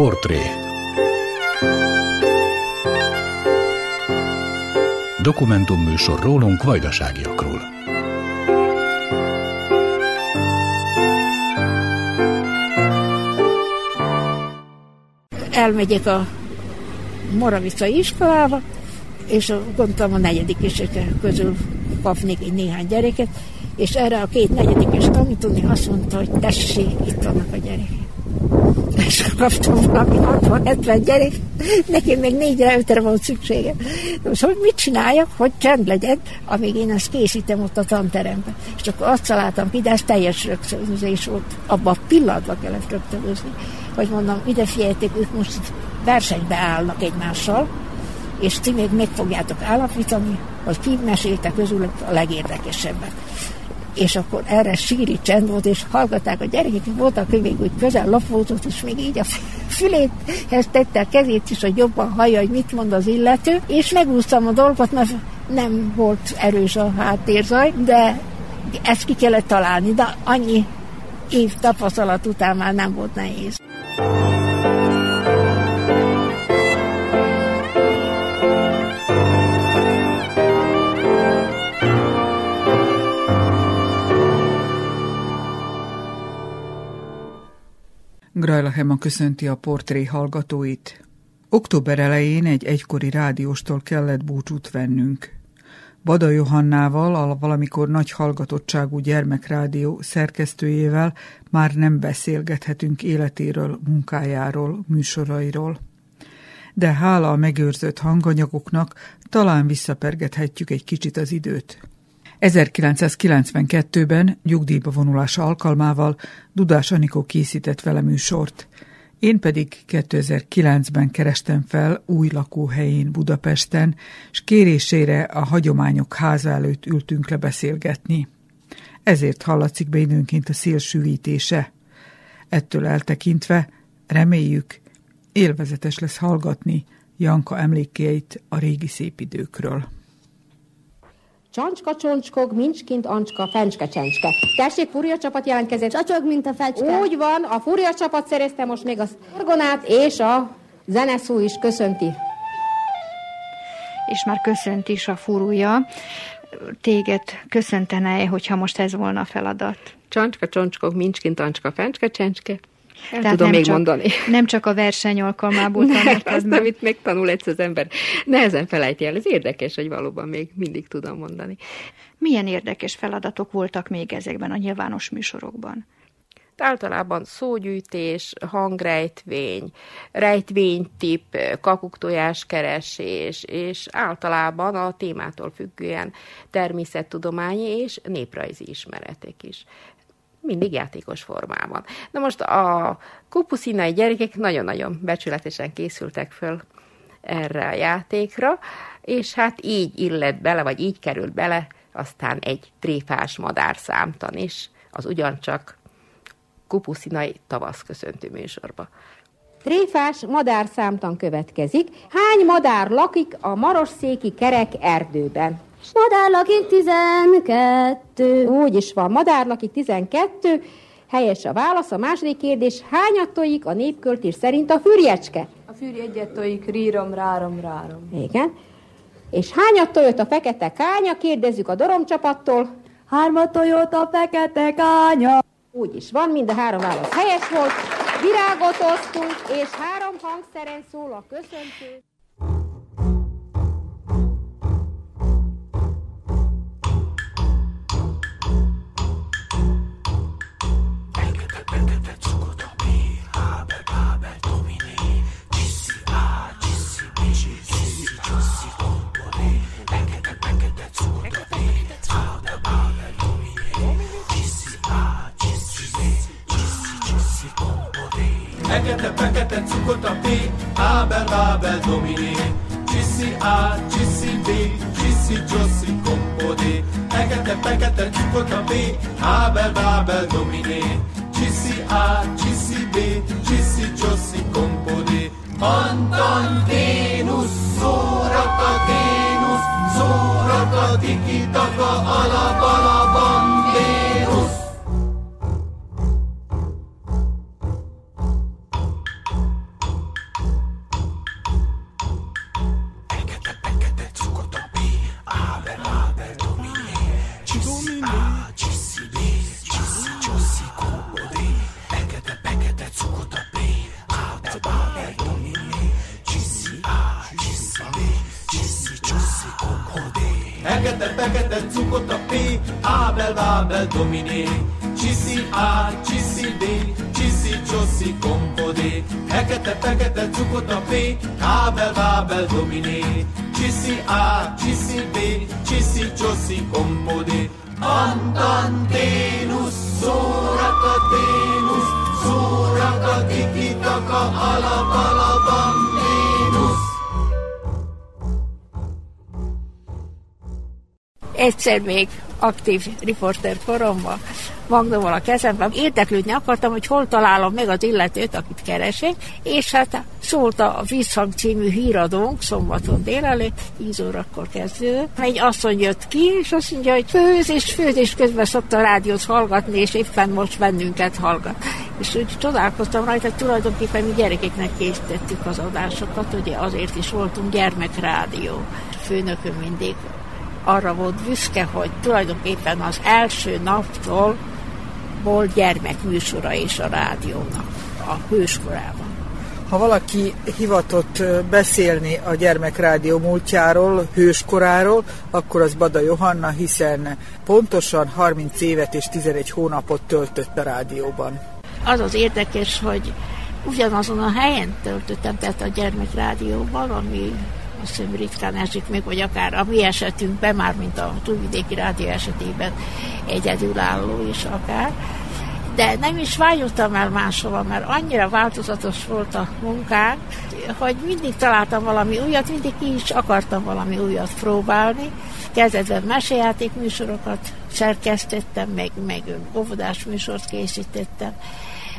Portré Dokumentumműsor rólunk vajdaságiakról. Elmegyek a Moravica iskolába, és gondoltam a negyedik közül kapnék egy néhány gyereket, és erre a két negyedikes tanítóni azt mondta, hogy tessék, itt vannak a gyerekek. És kaptam valami 60-70 gyerek, nekem még négyre, ötre volt szüksége. Most hogy mit csináljak, hogy csend legyen, amíg én ezt készítem ott a tanteremben. És akkor azt találtam ki, de ez teljes rögtönzés volt. Abban a pillanatban kellett rögtönözni, hogy mondom, ide figyeljetek, ők most versenybe állnak egymással, és ti még meg fogjátok állapítani, hogy ki mesélte közül a legérdekesebbet és akkor erre síri csend volt, és hallgatták a gyerekek, voltak, még úgy közel lapózott, és még így a füléthez tette a kezét is, hogy jobban hallja, hogy mit mond az illető, és megúsztam a dolgot, mert nem volt erős a háttérzaj, de ezt ki kellett találni, de annyi év tapasztalat után már nem volt nehéz. Grajla Hema köszönti a portré hallgatóit. Október elején egy egykori rádióstól kellett búcsút vennünk. Bada Johannával, a valamikor nagy hallgatottságú gyermekrádió szerkesztőjével már nem beszélgethetünk életéről, munkájáról, műsorairól. De hála a megőrzött hanganyagoknak talán visszapergethetjük egy kicsit az időt. 1992-ben nyugdíjba vonulása alkalmával Dudás Anikó készített vele műsort. Én pedig 2009-ben kerestem fel új lakóhelyén Budapesten, és kérésére a hagyományok háza előtt ültünk le beszélgetni. Ezért hallatszik be időnként a szél süvítése. Ettől eltekintve reméljük, élvezetes lesz hallgatni Janka emlékeit a régi szép időkről. Csancska, csoncskog, mincskint, ancska, fencske, csencske. Tessék, fúria csapat jelentkezett. Csacsog, mint a fecske. Úgy van, a fúria csapat szerezte most még a orgonát, és a zeneszó is köszönti. És már köszönt is a fúrúja. Téged köszöntene hogyha most ez volna a feladat? Csancska, csoncskog, mincskint, ancska, fencske, csencske. Nem Tehát tudom nem még csak, mondani. Nem csak a verseny alkalmából tanultad azt, meg. amit megtanul egyszer az ember, nehezen felejti el. Ez érdekes, hogy valóban még mindig tudom mondani. Milyen érdekes feladatok voltak még ezekben a nyilvános műsorokban? általában szógyűjtés, hangrejtvény, rejtvénytip, kakuktojás keresés, és általában a témától függően természettudományi és néprajzi ismeretek is mindig játékos formában. Na most a kupuszinai gyerekek nagyon-nagyon becsületesen készültek föl erre a játékra, és hát így illet bele, vagy így került bele aztán egy tréfás madárszámtan is, az ugyancsak kupuszinai tavasz köszöntő műsorba. Tréfás madárszámtan következik. Hány madár lakik a marosszéki kerek erdőben? S madár lakik tizenkettő. Úgy is van, madár lakik tizenkettő. Helyes a válasz. A második kérdés, hányat tojik a népköltés szerint a fürjecske? A fürj egyet tojik, rírom, rárom, rárom. Igen. És hányat tojott a fekete kánya? Kérdezzük a doromcsapattól. Hármat tojott a fekete kánya. Úgy is van, mind a három válasz helyes volt. Virágot osztunk, és három hangszeren szól a köszöntő. Fekete, fekete cukot a P, Ábel, Bábel, Dominé. Csiszi A, Csiszi B, Csiszi, Csoszi, Kompodé. Fekete, fekete cukot a B, Ábel, Bábel, Dominé. Csiszi A, Csiszi B, Csiszi, Csoszi, Kompodé. Anton, Vénusz, szórata, Vénusz, szórata, tiki-taka, alap, Vénusz. fekete cukot topi, ábel, bábel, A, csiszi D, csiszi csoszi kompodé, fekete, fekete cukot a P, bábel, A, csiszi B, csiszi csoszi kompodé, Antanténusz, szórakatén, Suraka tikitaka alapalabam egyszer még aktív riporter koromban, magnóval a kezemben, érdeklődni akartam, hogy hol találom meg az illetőt, akit keresek, és hát szólt a Visszhang című híradónk szombaton délelőtt, 10 órakor kezdődött. Egy asszony jött ki, és azt mondja, hogy főz, és főz, és közben szokta a rádiót hallgatni, és éppen most bennünket hallgat. És úgy csodálkoztam rajta, hogy tulajdonképpen mi gyerekeknek készítettük az adásokat, ugye azért is voltunk gyermekrádió. Főnökön mindig arra volt büszke, hogy tulajdonképpen az első naptól volt gyermekműsora is a rádiónak, a hőskorában. Ha valaki hivatott beszélni a gyermekrádió múltjáról, hőskoráról, akkor az Bada Johanna, hiszen pontosan 30 évet és 11 hónapot töltött a rádióban. Az az érdekes, hogy ugyanazon a helyen töltöttem, tehát a gyermekrádióban, ami hiszem ritkán esik még, vagy akár a mi esetünkben, már mint a túlvidéki rádió esetében egyedülálló is akár. De nem is vágyottam el máshova, mert annyira változatos volt a munkánk, hogy mindig találtam valami újat, mindig ki is akartam valami újat próbálni. Kezdetben mesejáték műsorokat szerkesztettem, meg, meg óvodás műsort készítettem.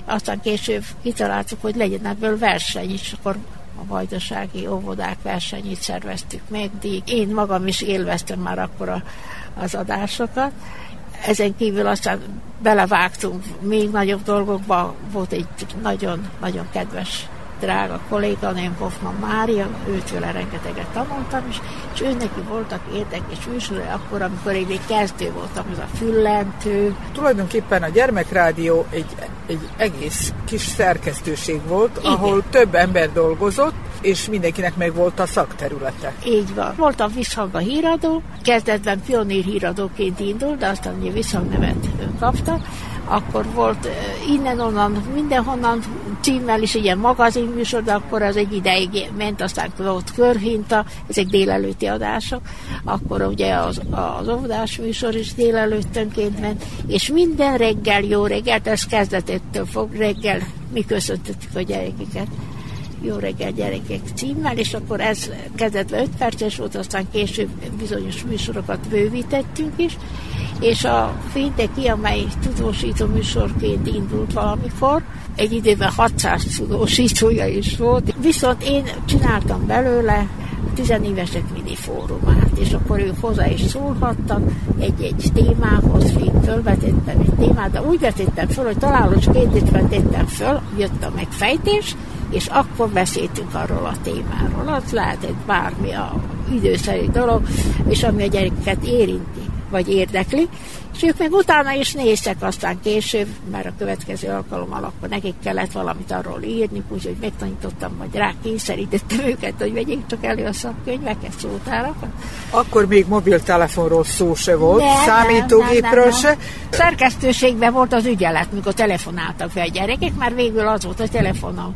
Aztán később kitaláltuk, hogy legyen ebből verseny, és akkor a vajdasági óvodák versenyét szerveztük meg, díj. Én magam is élveztem már akkor a, az adásokat. Ezen kívül aztán belevágtunk még nagyobb dolgokba, volt egy nagyon-nagyon kedves drága kolléganőm, Hoffman Mária, őtőle rengeteget tanultam is, és ő neki voltak érdekes műsorai akkor, amikor én még kezdő voltam, ez a füllentő. Tulajdonképpen a gyermekrádió egy, egy egész kis szerkesztőség volt, Igen. ahol több ember dolgozott, és mindenkinek meg volt a szakterülete. Így van. Volt a visszhang a híradó, kezdetben pionír híradóként indult, de aztán ugye visszhangnevet kapta, akkor volt innen-onnan, mindenhonnan címmel is ilyen magazinműsor, de akkor az egy ideig ment, aztán volt körhinta, ezek délelőtti adások, akkor ugye az, az óvodás műsor is délelőttönként ment, és minden reggel jó reggelt, ez kezdetettől fog reggel mi köszöntöttük a gyerekeket. Jó reggel gyerekek címmel, és akkor ez kezdetve 5 perces volt, aztán később bizonyos műsorokat bővítettünk is, és a Fényteki, amely tudósító műsorként indult valamikor, egy időben 600 tudósítója is volt, viszont én csináltam belőle tizenévesek mini fórumát, és akkor ők hozzá is szólhattak egy-egy témához, én fölvetettem egy témát, de úgy vetettem föl, hogy találós kérdést vetettem föl, jött a megfejtés, és akkor beszéltünk arról a témáról. Az lehetett bármi a időszerű dolog, és ami a gyerekeket érinti, vagy érdekli, és ők meg utána is néztek aztán később, mert a következő alkalommal akkor nekik kellett valamit arról írni, úgyhogy megtanítottam, vagy rá kényszerítettem őket, hogy vegyék csak elő a szakkönyveket, szótárakat. Akkor még mobiltelefonról szó se volt, nem, számítógépről nem, nem, nem. se. Szerkesztőségben volt az ügyelet, mikor telefonáltak fel a gyerekek, már végül az volt a telefonom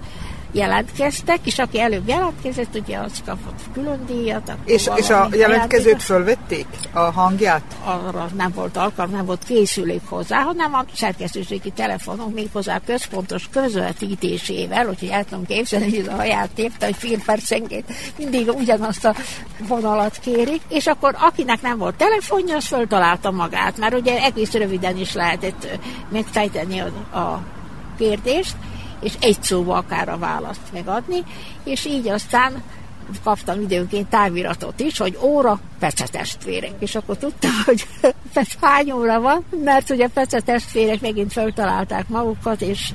jelentkeztek, és aki előbb jelentkezett, ugye az kapott külön díjat. És, és a jelentkezőt fölvették a hangját? Arra nem volt alkalom, nem volt készülék hozzá, hanem a szerkesztőségi telefonok még hozzá központos közvetítésével, úgyhogy el tudom képzelni, hogy a haját tépte, hogy fél percenként mindig ugyanazt a vonalat kérik, és akkor akinek nem volt telefonja, az föltalálta magát, mert ugye egész röviden is lehetett megfejteni a, a kérdést, és egy szóba akár a választ megadni, és így aztán kaptam időnként táviratot is, hogy óra Pece testvérek, és akkor tudtam, hogy hány óra van, mert ugye Pece testvérek megint feltalálták magukat, és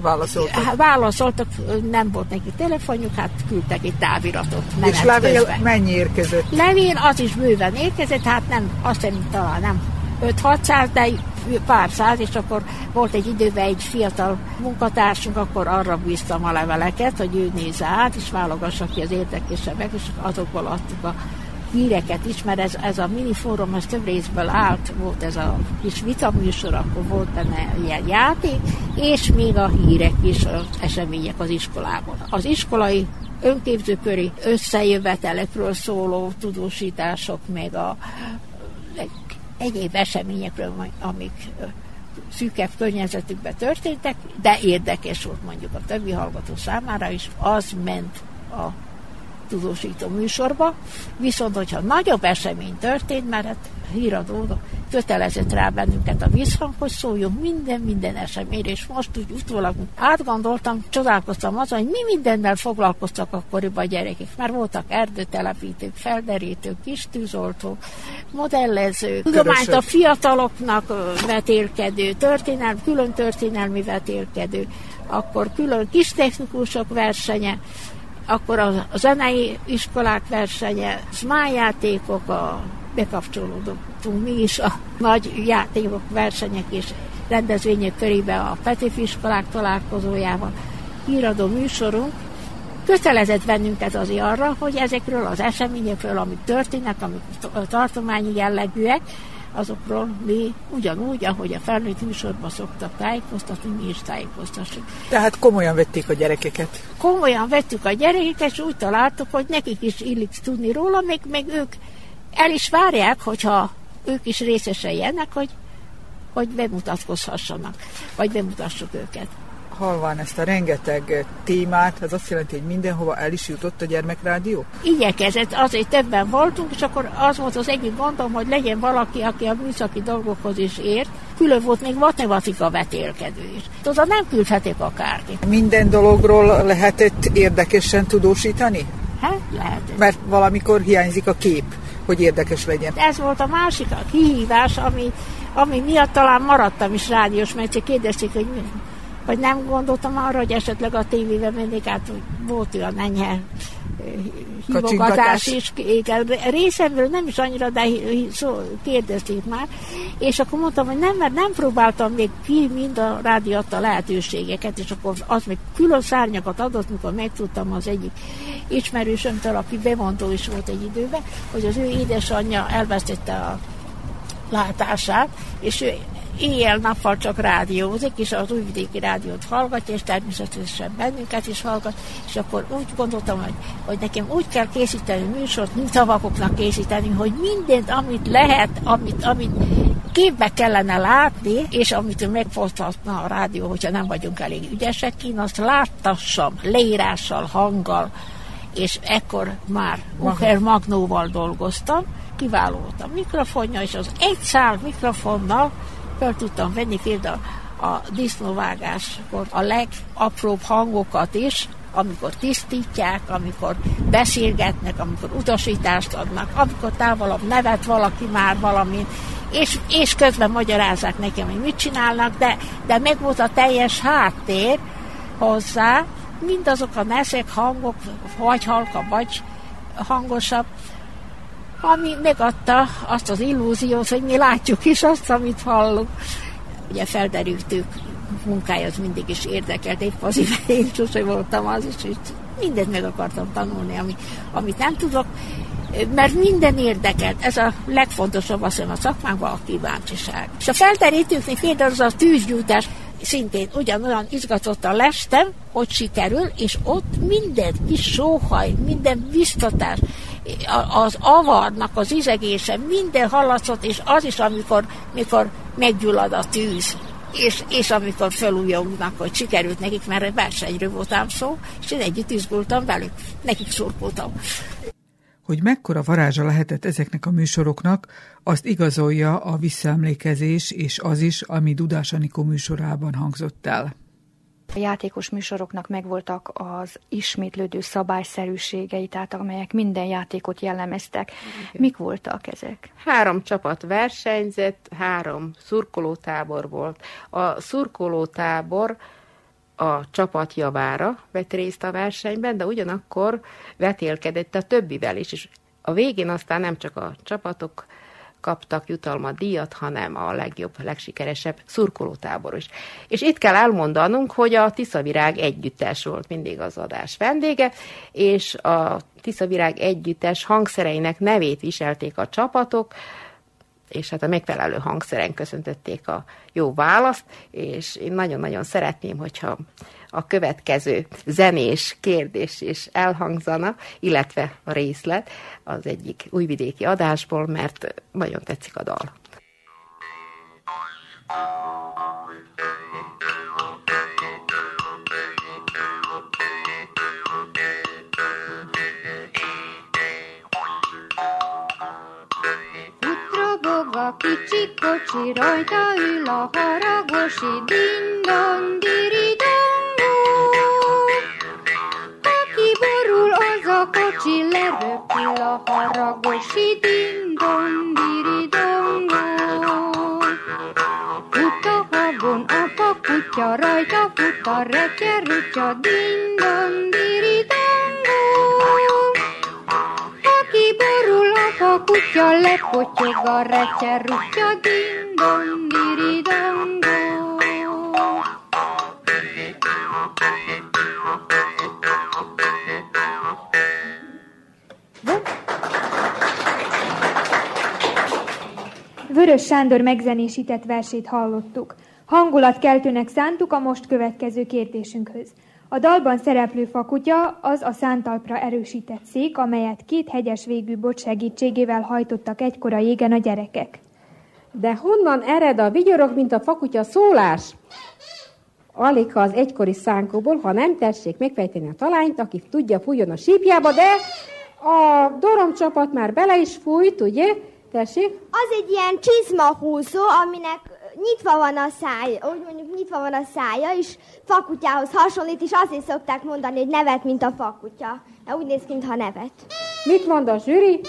Válaszoltak. Hát, válaszoltak, nem volt neki telefonjuk, hát küldtek egy táviratot. És levél közben. mennyi érkezett? Levél az is bőven érkezett, hát nem, azt hiszem talán nem 5-600, de pár száz, és akkor volt egy időben egy fiatal munkatársunk, akkor arra bíztam a leveleket, hogy ő nézze át, és válogassa ki az érdekesebbek, és azokból adtuk a híreket is, mert ez, ez a minifórum, ez több részből állt, volt ez a kis vitaműsor, akkor volt benne ilyen játék, és még a hírek is, az események az iskolában. Az iskolai önképzőköri összejövetelekről szóló tudósítások, meg a egyéb eseményekről, amik szűkebb környezetükben történtek, de érdekes volt mondjuk a többi hallgató számára is, az ment a tudósító műsorba, viszont hogyha nagyobb esemény történt, mert hát híradó kötelezett rá bennünket a vízhang, hogy szóljunk minden, minden eseményre, és most úgy utólag átgondoltam, csodálkoztam azon, hogy mi mindennel foglalkoztak akkoriban a gyerekek. Már voltak erdőtelepítők, felderítők, kis tűzoltók, modellezők, tudományt a fiataloknak vetélkedő, történelmi, külön történelmi vetélkedő, akkor külön kis technikusok versenye, akkor a, zenei iskolák versenye, játékok, a bekapcsolódottunk mi is a nagy játékok, versenyek és rendezvények körébe a Petőfi iskolák találkozójával. Híradó műsorunk kötelezett bennünket azért arra, hogy ezekről az eseményekről, amik történnek, amik tartományi jellegűek, azokról mi ugyanúgy, ahogy a felnőtt műsorban szoktak tájékoztatni, mi is tájékoztassuk. Tehát komolyan vették a gyerekeket? Komolyan vettük a gyerekeket, és úgy találtuk, hogy nekik is illik tudni róla, még, még ők el is várják, hogyha ők is részesei ennek, hogy, hogy bemutatkozhassanak, vagy bemutassuk őket halván ezt a rengeteg témát, ez azt jelenti, hogy mindenhova el is jutott a gyermekrádió? Igyekezett, azért többen voltunk, és akkor az volt az egyik gondom, hogy legyen valaki, aki a műszaki dolgokhoz is ért. Külön volt még matematika vetélkedő is. Tudod, nem küldhetik akárki. Minden dologról lehetett érdekesen tudósítani? Hát, lehet. Mert valamikor hiányzik a kép, hogy érdekes legyen. Ez volt a másik a kihívás, ami, ami miatt talán maradtam is rádiós, mert csak kérdezték, hogy vagy nem gondoltam arra, hogy esetleg a tévében mennék át, hogy volt olyan enyhe hívogatás is. Részemről nem is annyira, de szó, kérdezték már. És akkor mondtam, hogy nem, mert nem próbáltam még ki mind a rádió adta lehetőségeket, és akkor az még külön szárnyakat adott, mikor megtudtam az egyik ismerősömtől, aki bemondó is volt egy időben, hogy az ő édesanyja elvesztette a látását, és ő éjjel-nappal csak rádiózik, és az újvidéki rádiót hallgatja, és természetesen bennünket is hallgat, és akkor úgy gondoltam, hogy, hogy nekem úgy kell készíteni műsort, mint vakoknak készíteni, hogy mindent, amit lehet, amit, amit képbe kellene látni, és amit megfoszthatna a rádió, hogyha nem vagyunk elég ügyesek, én azt láttassam leírással, hanggal, és ekkor már Uher Magnóval dolgoztam, kiváló volt a mikrofonja, és az egy szál mikrofonnal fel tudtam venni például a disznóvágáskor a legapróbb hangokat is, amikor tisztítják, amikor beszélgetnek, amikor utasítást adnak, amikor távolabb nevet valaki már valamit, és, és közben magyarázzák nekem, hogy mit csinálnak, de, de meg volt a teljes háttér hozzá, mindazok a neszek, hangok, vagy halka, vagy hangosabb, ami megadta azt az illúziót, hogy mi látjuk is azt, amit hallunk. Ugye felderültük munkája az mindig is érdekelt, épp az én sose voltam az is, és mindent meg akartam tanulni, ami, amit nem tudok, mert minden érdekelt. Ez a legfontosabb azt a szakmánkban a kíváncsiság. És a felderítőknél például az a tűzgyújtás, szintén ugyanolyan izgatottan lestem, hogy sikerül, és ott minden kis sóhaj, minden biztatás, az avarnak az izegése, minden hallatszott, és az is, amikor mikor meggyullad a tűz, és, és amikor felújognak, hogy sikerült nekik, mert versenyről voltam szó, és én együtt izgultam velük, nekik szurkoltam. Hogy mekkora varázsa lehetett ezeknek a műsoroknak, azt igazolja a visszaemlékezés és az is, ami Dudás Anikó műsorában hangzott el. A játékos műsoroknak megvoltak az ismétlődő szabályszerűségei, tehát amelyek minden játékot jellemeztek. Mik voltak ezek? Három csapat versenyzett, három szurkolótábor volt. A szurkolótábor a csapat javára vett részt a versenyben, de ugyanakkor vetélkedett a többivel is, és a végén aztán nem csak a csapatok kaptak jutalma díjat, hanem a legjobb, legsikeresebb szurkolótábor is. És itt kell elmondanunk, hogy a Tiszavirág együttes volt mindig az adás vendége, és a Tiszavirág együttes hangszereinek nevét viselték a csapatok, és hát a megfelelő hangszeren köszöntötték a jó választ, és én nagyon-nagyon szeretném, hogyha a következő zenés kérdés is elhangzana, illetve a részlet az egyik újvidéki adásból, mert nagyon tetszik a dal. a kicsi kocsi, rajta ül a haragosi, dindon, diridongó. Kutya, rajta fut a retyerutya, dindon, diridongó. Aki borul, apa Vörös Sándor megzenésített versét hallottuk. Hangulatkeltőnek szántuk a most következő kérdésünkhöz. A dalban szereplő fakutya az a szántalpra erősített szék, amelyet két hegyes végű bot segítségével hajtottak egykor a jégen a gyerekek. De honnan ered a vigyorok, mint a fakutya szólás? Alig az egykori szánkóból, ha nem tessék megfejteni a talányt, aki tudja, fújjon a sípjába, de a doromcsapat már bele is fújt, ugye? Tessék? Az egy ilyen csizmahúzó, aminek nyitva van a száj, úgy mondjuk nyitva van a szája, és fakutyához hasonlít, és azért szokták mondani, hogy nevet, mint a fakutya. De úgy néz ki, mintha nevet. Mit mond a zsűri?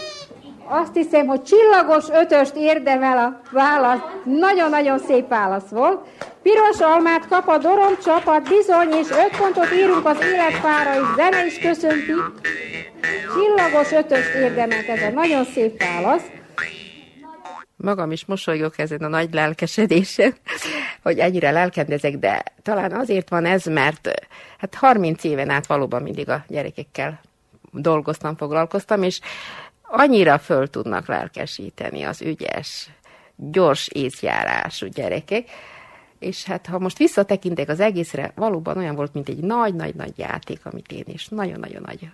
Azt hiszem, hogy csillagos ötöst érdemel a válasz. Nagyon-nagyon szép válasz volt. Piros almát kap a Dorom csapat, bizony, és öt pontot írunk az életpára, és zene is köszönti. Csillagos ötöst érdemelt ez a nagyon szép válasz magam is mosolygok ezen a nagy lelkesedésen, hogy ennyire lelkendezek, de talán azért van ez, mert hát 30 éven át valóban mindig a gyerekekkel dolgoztam, foglalkoztam, és annyira föl tudnak lelkesíteni az ügyes, gyors észjárású gyerekek, és hát ha most visszatekintek az egészre, valóban olyan volt, mint egy nagy-nagy-nagy játék, amit én is nagyon-nagyon nagy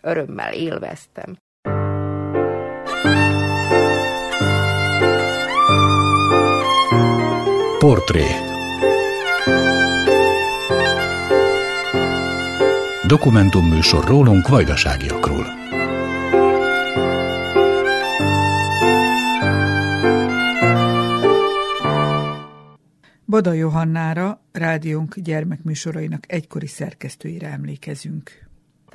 örömmel élveztem. Portré Dokumentumműsor rólunk vajdaságiakról. Bada Johannára, rádiónk gyermekműsorainak egykori szerkesztőire emlékezünk.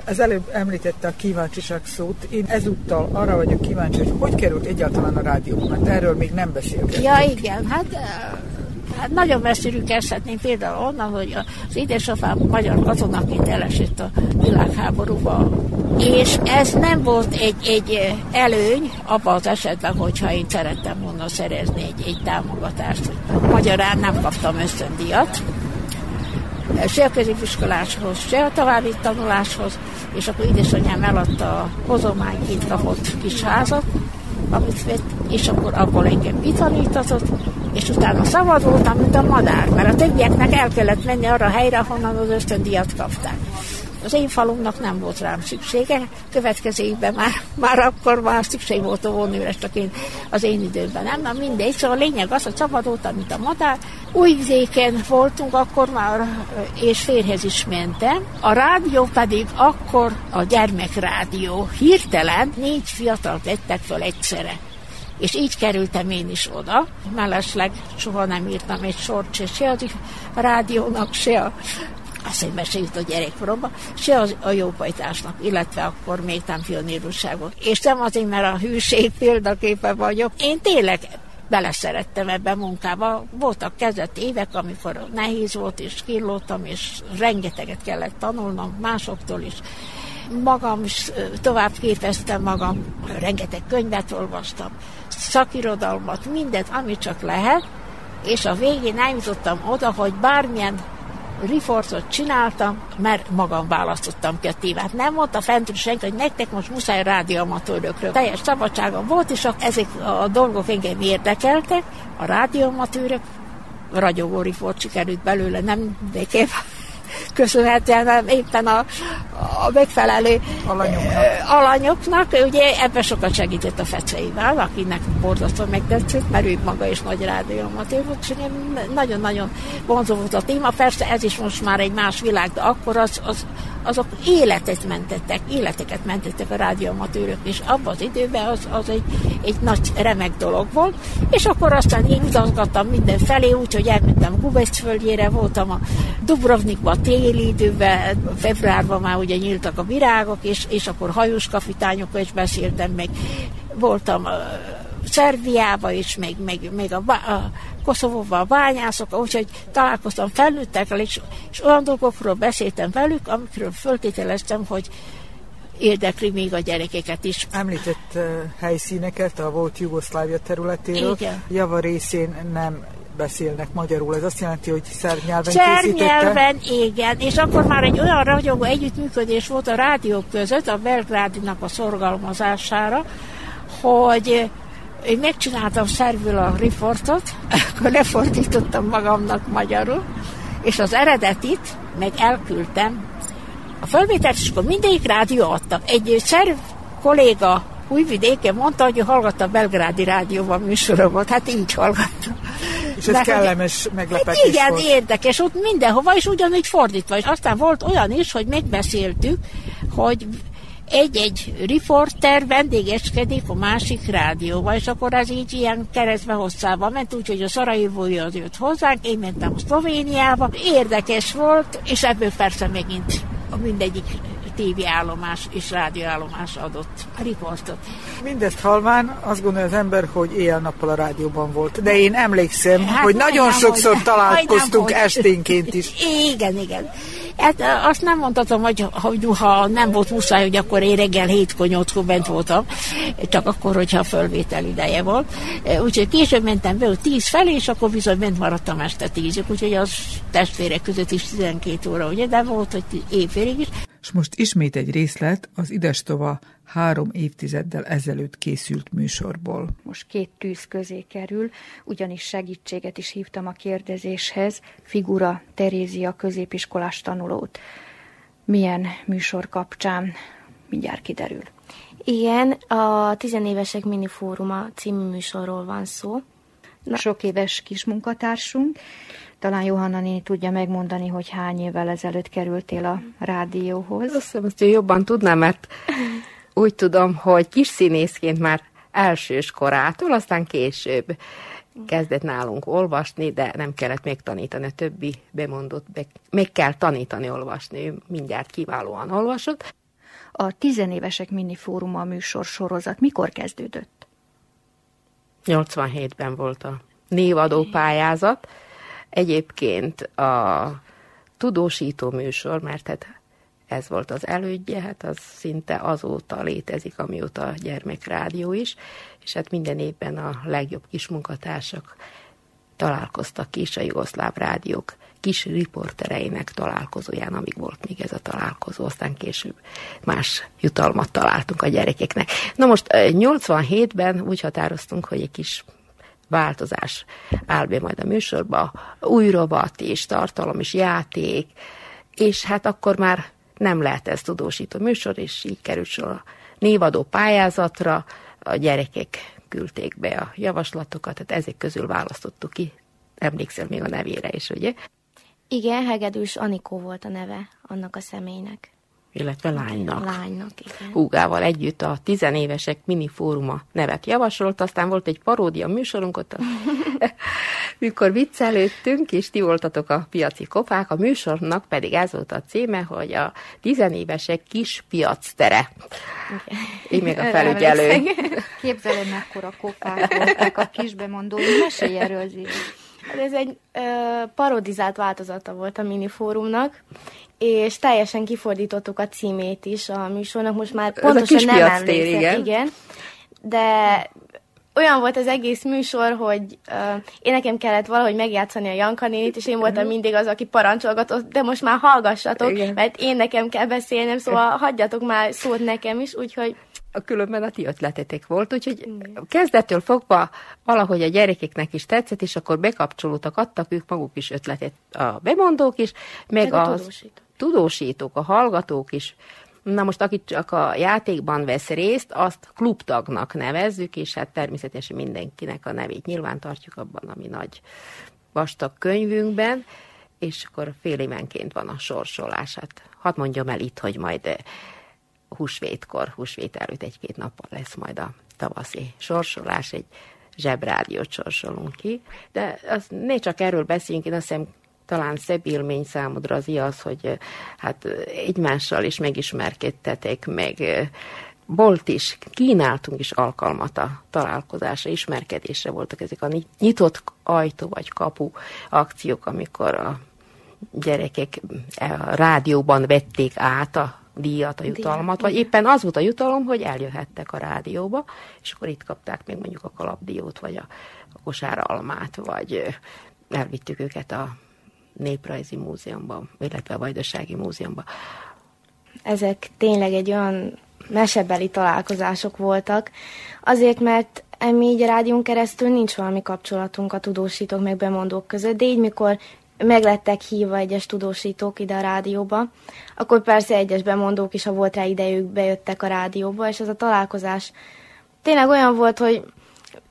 Az előbb említette a kíváncsiság szót. Én ezúttal arra vagyok kíváncsi, hogy hogy került egyáltalán a rádióba, mert erről még nem beszéltünk. Ja, igen, hát, hát nagyon messzire kezdhetném például onnan, hogy az édesapám magyar katonaként elesett a világháborúba, és ez nem volt egy, egy előny abban az esetben, hogyha én szerettem volna szerezni egy, egy támogatást, magyarán nem kaptam ösztöndíjat, se a középiskoláshoz, se a további tanuláshoz, és akkor édesanyám eladta a hozományként kapott kis házat, amit vett, és akkor abból engem kitanítatott, és utána szabad voltam, mint a madár, mert a többieknek el kellett menni arra a helyre, honnan az ösztöndíjat kapták. Az én falumnak nem volt rám szüksége, következő évben már, már akkor már szükség volt a vonőre, csak én az én időben nem, na mindegy. Szóval a lényeg az, hogy szabadultam, mint a madár. Újvidéken voltunk akkor már, és férhez is mentem. A rádió pedig akkor a gyermekrádió hirtelen négy fiatal vettek fel egyszerre és így kerültem én is oda. Mellesleg soha nem írtam egy sort se, se a rádiónak, se a azt hogy meséljük a gyerekkoromban, se az, a jópajtásnak, illetve akkor még nem pionírúságot. És nem azért, mert a hűség példaképe vagyok. Én tényleg beleszerettem ebbe a munkába. Voltak kezdett évek, amikor nehéz volt, és killódtam, és rengeteget kellett tanulnom másoktól is. Magam is tovább képeztem magam, rengeteg könyvet olvastam, szakirodalmat, mindent, amit csak lehet, és a végén eljutottam oda, hogy bármilyen rifortot csináltam, mert magam választottam ki a tévát. Nem mondta fentről senki, hogy nektek most muszáj rádióamatőrökről. Teljes szabadságom volt, és ezek a dolgok engem érdekeltek, a rádióamatőrök, ragyogó rifort sikerült belőle, nem nekem köszönhetően éppen a, a megfelelő alanyoknak. alanyoknak. Ugye ebben sokat segített a feceivel, akinek borzasztó megtetszett, mert ő maga is nagy rádióamatőr volt, és nagyon-nagyon vonzó volt a téma. Persze ez is most már egy más világ, de akkor az, az, azok életet mentettek, életeket mentettek a rádióamatőrök, és abban az időben az, az egy, egy nagy remek dolog volt, és akkor aztán én utazgattam mindenfelé, úgyhogy elmentem Gubesz földjére, voltam a Dubrovnikban téli időben, februárban már ugye nyíltak a virágok, és, és akkor hajós kapitányokkal is beszéltem, meg. Voltam Szerbiába is, meg, meg, meg a, a Koszovóban a bányászok, úgyhogy találkoztam felnőttekkel, és, és olyan dolgokról beszéltem velük, amikről föltételeztem, hogy érdekli még a gyerekeket is. Említett uh, helyszíneket a volt Jugoszlávia területéről. Igen. Java részén nem beszélnek magyarul. Ez azt jelenti, hogy szerb nyelven Szerb nyelven, igen. És akkor már egy olyan ragyogó együttműködés volt a rádiók között, a Belgrádinak a szorgalmazására, hogy én megcsináltam szerbül a riportot, akkor lefordítottam magamnak magyarul, és az eredetit meg elküldtem a fölvételt, akkor mindegyik rádió adta. Egy szerb kolléga Újvidéken mondta, hogy hallgatta a belgrádi rádióban műsorokat, hát így hallgatta. És ez De- meglepetés meglepetés igen, volt. érdekes, ott mindenhova, és ugyanígy fordítva. És aztán volt olyan is, hogy megbeszéltük, hogy egy-egy riporter vendégeskedik a másik rádióval, és akkor az így ilyen keresztbe hosszában ment, úgyhogy a Szarajevói az jött hozzánk, én mentem a Szlovéniába. Érdekes volt, és ebből persze megint a mindegyik tévéállomás és rádióállomás adott riportot. Mindezt halván azt gondolja az ember, hogy éjjel-nappal a rádióban volt. De én emlékszem, Hát hogy nagyon sokszor hogy- találkoztunk hogy- esténként is. Igen, igen. Hát azt nem mondhatom, hogy, hogy ha nem volt muszáj, hogy akkor én reggel hétkor, nyolckor bent voltam, csak akkor, hogyha a fölvétel ideje volt. Úgyhogy később mentem be, hogy tíz felé, és akkor bizony bent maradtam este tízig, úgyhogy az testvérek között is 12 óra, ugye, de volt, hogy évfélig is. És most ismét egy részlet az Idestova három évtizeddel ezelőtt készült műsorból. Most két tűz közé kerül, ugyanis segítséget is hívtam a kérdezéshez, Figura Terézia középiskolás tanulót. Milyen műsor kapcsán? Mindjárt kiderül. Igen, a tizenévesek minifóruma című műsorról van szó. Na. Sok éves kis munkatársunk. Talán Johanna néni tudja megmondani, hogy hány évvel ezelőtt kerültél a rádióhoz. Azt hiszem, ő jobban tudná, mert úgy tudom, hogy kis színészként már elsős korától, aztán később kezdett nálunk olvasni, de nem kellett még tanítani, a többi bemondott, be, még kell tanítani olvasni, ő mindjárt kiválóan olvasott. A tizenévesek minifóruma műsor sorozat mikor kezdődött? 87-ben volt a névadó pályázat. Egyébként a tudósító műsor, mert hát ez volt az elődje, hát az szinte azóta létezik, amióta gyermekrádió is, és hát minden évben a legjobb kis munkatársak találkoztak is a jugoszláv rádiók kis riportereinek találkozóján, amíg volt még ez a találkozó, aztán később más jutalmat találtunk a gyerekeknek. Na most 87-ben úgy határoztunk, hogy egy kis változás áll be majd a műsorba, új rovat és tartalom és játék, és hát akkor már nem lehet ez tudósító műsor, és így került sor a névadó pályázatra, a gyerekek küldték be a javaslatokat, tehát ezek közül választottuk ki, emlékszel még a nevére is, ugye? Igen, Hegedűs Anikó volt a neve annak a személynek. Illetve lánynak. Lánynak, igen. Húgával együtt a tizenévesek minifóruma nevet javasolt, aztán volt egy paródia műsorunk ott, a, mikor viccelődtünk, és ti voltatok a piaci kopák, a műsornak pedig ez volt a címe, hogy a tizenévesek kis piactere. Én még a felügyelő. Képzelem, mekkora kopák voltak a kisbemondói. Mesélj erről, Zéli. Hát Ez egy ö, parodizált változata volt a minifórumnak, és teljesen kifordítottuk a címét is a műsornak, most már pontosan nem emlékszem. igen. igen. De olyan volt az egész műsor, hogy uh, én nekem kellett valahogy megjátszani a Janka nénit, és én voltam mindig az, aki parancsolgatott, de most már hallgassatok, Igen. mert én nekem kell beszélnem, szóval hagyjatok már szót nekem is, úgyhogy különben a ti ötletetek volt, úgyhogy Igen. kezdettől fogva valahogy a gyerekeknek is tetszett, és akkor bekapcsolódtak, adtak ők maguk is ötletet, a bemondók is, meg, meg a, tudósítók. tudósítók, a hallgatók is. Na most, aki csak a játékban vesz részt, azt klubtagnak nevezzük, és hát természetesen mindenkinek a nevét nyilván tartjuk abban, ami nagy vastag könyvünkben, és akkor fél évenként van a sorsolás. Hát hadd mondjam el itt, hogy majd húsvétkor, húsvét előtt egy-két nappal lesz majd a tavaszi sorsolás, egy zsebrádiót sorsolunk ki. De az, ne csak erről beszéljünk, én azt hiszem talán szebb élmény számodra az az, hogy hát egymással is megismerkedtetek, meg volt is, kínáltunk is alkalmat a találkozásra, ismerkedésre voltak ezek a nyitott ajtó vagy kapu akciók, amikor a gyerekek a rádióban vették át a díjat, a jutalmat, vagy éppen az volt a jutalom, hogy eljöhettek a rádióba, és akkor itt kapták még mondjuk a kalapdiót, vagy a, a kosáralmát, vagy elvittük őket a Néprajzi Múzeumba, illetve a Vajdasági Múzeumba. Ezek tényleg egy olyan mesebeli találkozások voltak, azért, mert mi így a rádión keresztül nincs valami kapcsolatunk a tudósítók meg bemondók között, de így mikor meglettek hívva egyes tudósítók ide a rádióba, akkor persze egyes bemondók is, ha volt rá idejük, bejöttek a rádióba, és ez a találkozás tényleg olyan volt, hogy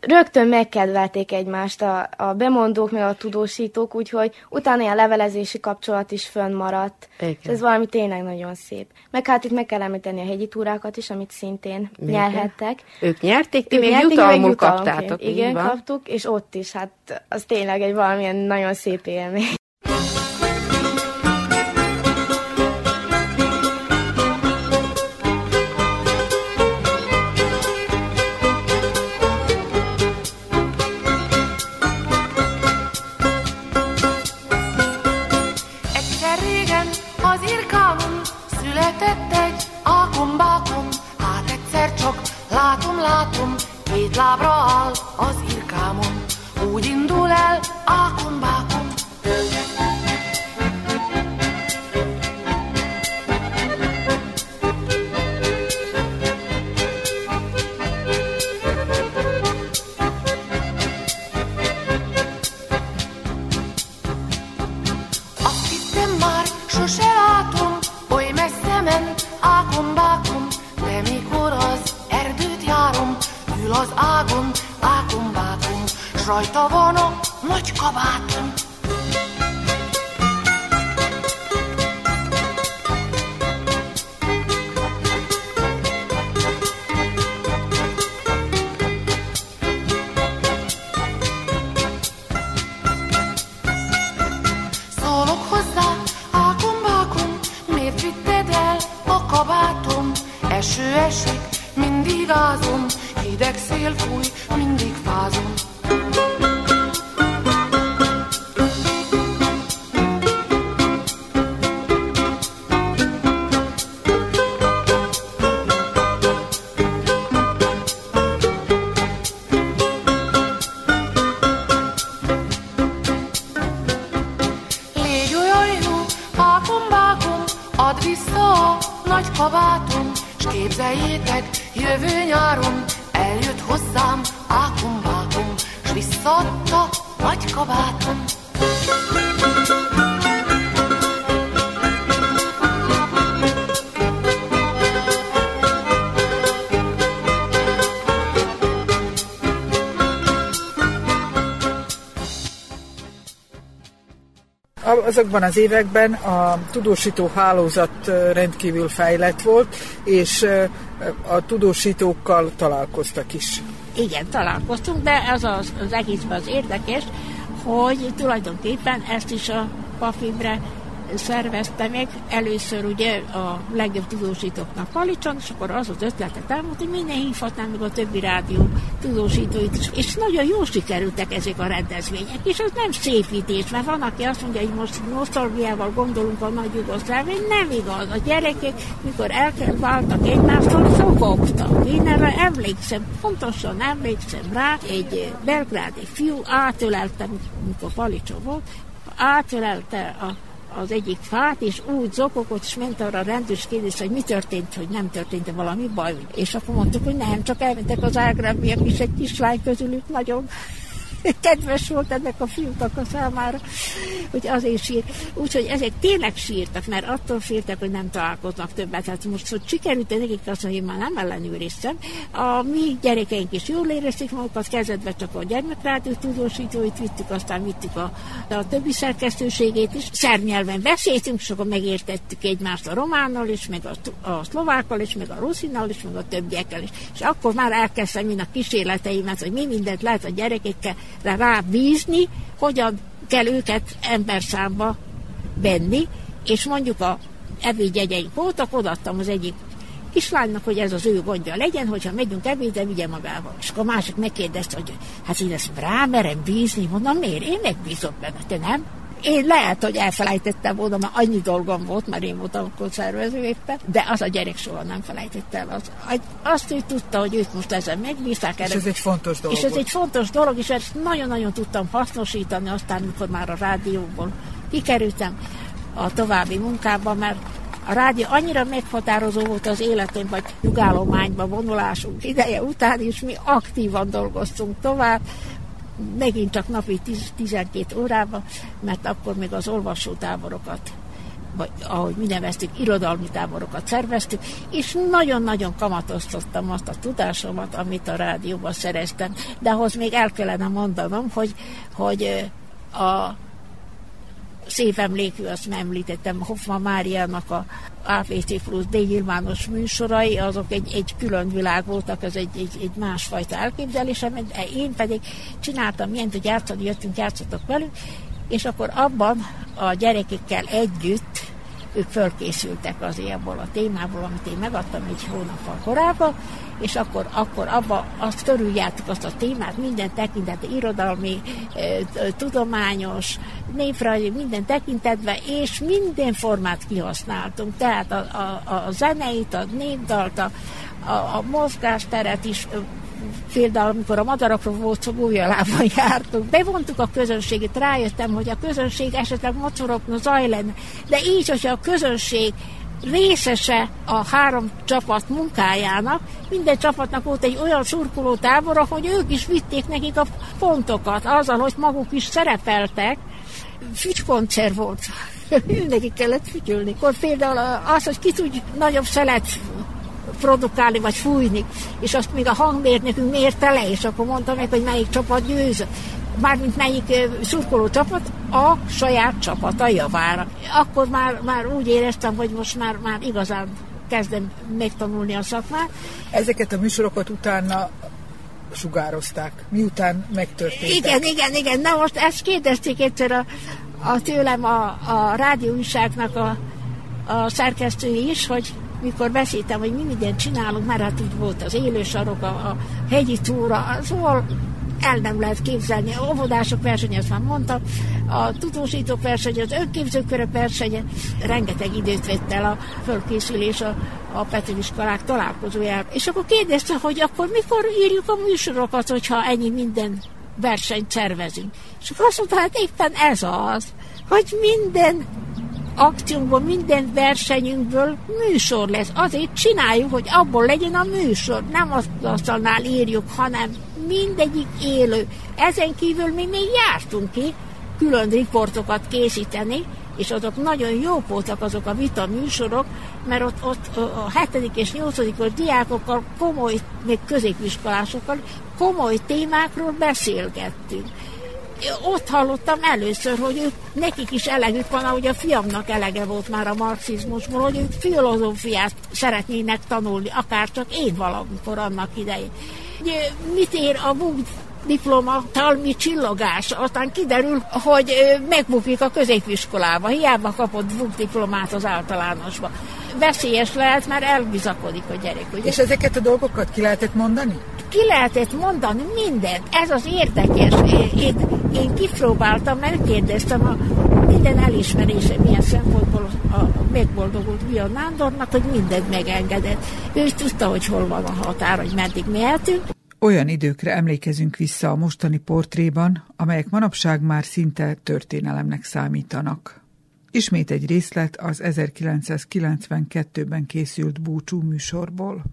rögtön megkedvelték egymást a, a bemondók, meg a tudósítók, úgyhogy utána ilyen levelezési kapcsolat is fönnmaradt. Igen. Ez valami tényleg nagyon szép. Meg hát itt meg kell említeni a hegyi túrákat is, amit szintén Igen. nyerhettek. Ők nyerték, ti még jutalmul kaptátok. Igen, kaptuk, és ott is, hát az tényleg egy valamilyen nagyon szép élmény. Lábra áll ül az ágon, ákombátom, s rajta van a nagy kabátom. Azokban az években a tudósító hálózat rendkívül fejlett volt, és a tudósítókkal találkoztak is. Igen, találkoztunk, de ez az, az egészben az érdekes, hogy tulajdonképpen ezt is a Pafibre szervezte meg először ugye a legjobb tudósítóknak Palicson, és akkor az az ötletet elmondta, hogy minden hívhatnám meg a többi rádió tudósítóit is. És nagyon jól sikerültek ezek a rendezvények, és az nem szépítés, mert van, aki azt mondja, hogy most nosztalgiával gondolunk a nagy Jugoszlávia, nem igaz. A gyerekek, mikor elváltak egymástól, szokogtak. Én erre emlékszem, pontosan emlékszem rá, egy belgrádi fiú átölelte, mikor Palicson volt, átölelte a az egyik fát, és úgy zokogott, és ment arra a rendőrs kérdés, hogy mi történt, hogy nem történt valami baj. És akkor mondtuk, hogy nem, csak elmentek az ágrábiak, és egy kislány közülük nagyon kedves volt ennek a fiúknak a számára, hogy azért sír. Úgyhogy ezek tényleg sírtak, mert attól féltek, hogy nem találkoznak többet. Tehát most, hogy sikerült nekik azt, hogy én már nem ellenőriztem. A mi gyerekeink is jól érezték magukat, kezdetben csak a gyermekrádió tudósítóit vittük, aztán vittük a, a többi szerkesztőségét is. Szernyelven beszéltünk, és akkor megértettük egymást a románnal is, meg a, a szlovákkal is, meg a ruszinnal is, meg a többiekkel is. És akkor már elkezdtem én a kísérleteimet, hogy mi mindent lehet a gyerekekkel rá bízni, hogyan kell őket emberszámba venni, és mondjuk a ebédjegyeink voltak, odaadtam az egyik kislánynak, hogy ez az ő gondja legyen, hogyha megyünk ebédre, vigye magával. És akkor a másik megkérdezte, hogy hát én ezt rámerem bízni, mondom, miért? Én megbízok benne, te nem? Én lehet, hogy elfelejtettem volna, mert annyi dolgom volt, mert én voltam akkor szervező éppen, de az a gyerek soha nem felejtette el. Az, azt ő tudta, hogy őt most ezen megbízták. És ez egy fontos dolog. És ez egy fontos dolog, és ezt nagyon-nagyon tudtam hasznosítani aztán, mikor már a rádióból kikerültem a további munkában, mert a rádió annyira meghatározó volt az életem, vagy nyugállományba vonulásunk ideje után, és mi aktívan dolgoztunk tovább, megint csak napi 12 órában, mert akkor még az olvasótáborokat vagy ahogy mi neveztük, irodalmi táborokat szerveztük, és nagyon-nagyon kamatoztattam azt a tudásomat, amit a rádióban szereztem. De ahhoz még el kellene mondanom, hogy, hogy a szép emlékű, azt nem említettem, Hoffman Máriának a APC plusz D műsorai, azok egy, egy külön világ voltak, az egy, egy, egy másfajta elképzelésem, én pedig csináltam ilyen, hogy játszani jöttünk, játszottak velünk, és akkor abban a gyerekekkel együtt ők fölkészültek az abból a témából, amit én megadtam egy hónappal korábban, és akkor, akkor abba azt körüljártuk azt a témát, minden tekintet, irodalmi, tudományos, névrajzi, minden tekintetben, és minden formát kihasználtunk. Tehát a, a, a zeneit, a népdalt, a, a, a mozgásteret is például amikor a madarakról volt szó, újjalában jártunk, bevontuk a közönséget, rájöttem, hogy a közönség esetleg mocorogna zaj lenne, de így, hogyha a közönség részese a három csapat munkájának. Minden csapatnak volt egy olyan szurkoló tábora, hogy ők is vitték nekik a pontokat, azzal, hogy maguk is szerepeltek. Fügykoncert volt. Mindenki kellett fütyülni. Akkor például az, hogy ki tud nagyobb szelet produkálni, vagy fújni, és azt még a hangmérnökünk mérte le, és akkor mondta meg, hogy melyik csapat győzött mármint melyik szurkoló csapat a saját csapata javára. Akkor már, már úgy éreztem, hogy most már, már igazán kezdem megtanulni a szakmát. Ezeket a műsorokat utána sugározták, miután megtörtént. Igen, igen, igen. Na most ezt kérdezték egyszer a, a tőlem a, a rádióújságnak a, a szerkesztői is, hogy mikor beszéltem, hogy mi mindent csinálunk, mert hát úgy volt az élősarok, a, a hegyi túra, szóval el nem lehet képzelni. A óvodások versenye, azt már mondtam, a tudósítók versenye, az önképzőkörök versenye, rengeteg időt vett el a fölkészülés a, a Petőiskolák találkozójára. És akkor kérdezte, hogy akkor mikor írjuk a műsorokat, hogyha ennyi minden versenyt szervezünk. És akkor azt mondta, hát éppen ez az, hogy minden akciónkból, minden versenyünkből műsor lesz. Azért csináljuk, hogy abból legyen a műsor. Nem azt asztalnál írjuk, hanem mindegyik élő. Ezen kívül mi még jártunk ki külön riportokat készíteni, és azok nagyon jó voltak azok a vita műsorok, mert ott, ott a 7. és 8. diákokkal komoly, még középiskolásokkal komoly témákról beszélgettünk ott hallottam először, hogy ők, nekik is elegük van, ahogy a fiamnak elege volt már a marxizmusból, hogy ők filozófiát szeretnének tanulni, akár csak én valamikor annak idején. Mit ér a múlt diploma, talmi csillogás, aztán kiderül, hogy megbukik a középiskolába, hiába kapott diplomát az általánosba. Veszélyes lehet, mert elbizakodik a gyerek. Ugye? És ezeket a dolgokat ki lehetett mondani? Ki lehetett mondani mindent. Ez az érdekes. Én, én kipróbáltam, megkérdeztem a minden elismerése milyen szempontból a megboldogult Via Nándornak, hogy mindent megengedett. Ő is tudta, hogy hol van a határ, hogy meddig mehetünk. Olyan időkre emlékezünk vissza a mostani portréban, amelyek manapság már szinte történelemnek számítanak. Ismét egy részlet az 1992-ben készült búcsú műsorból.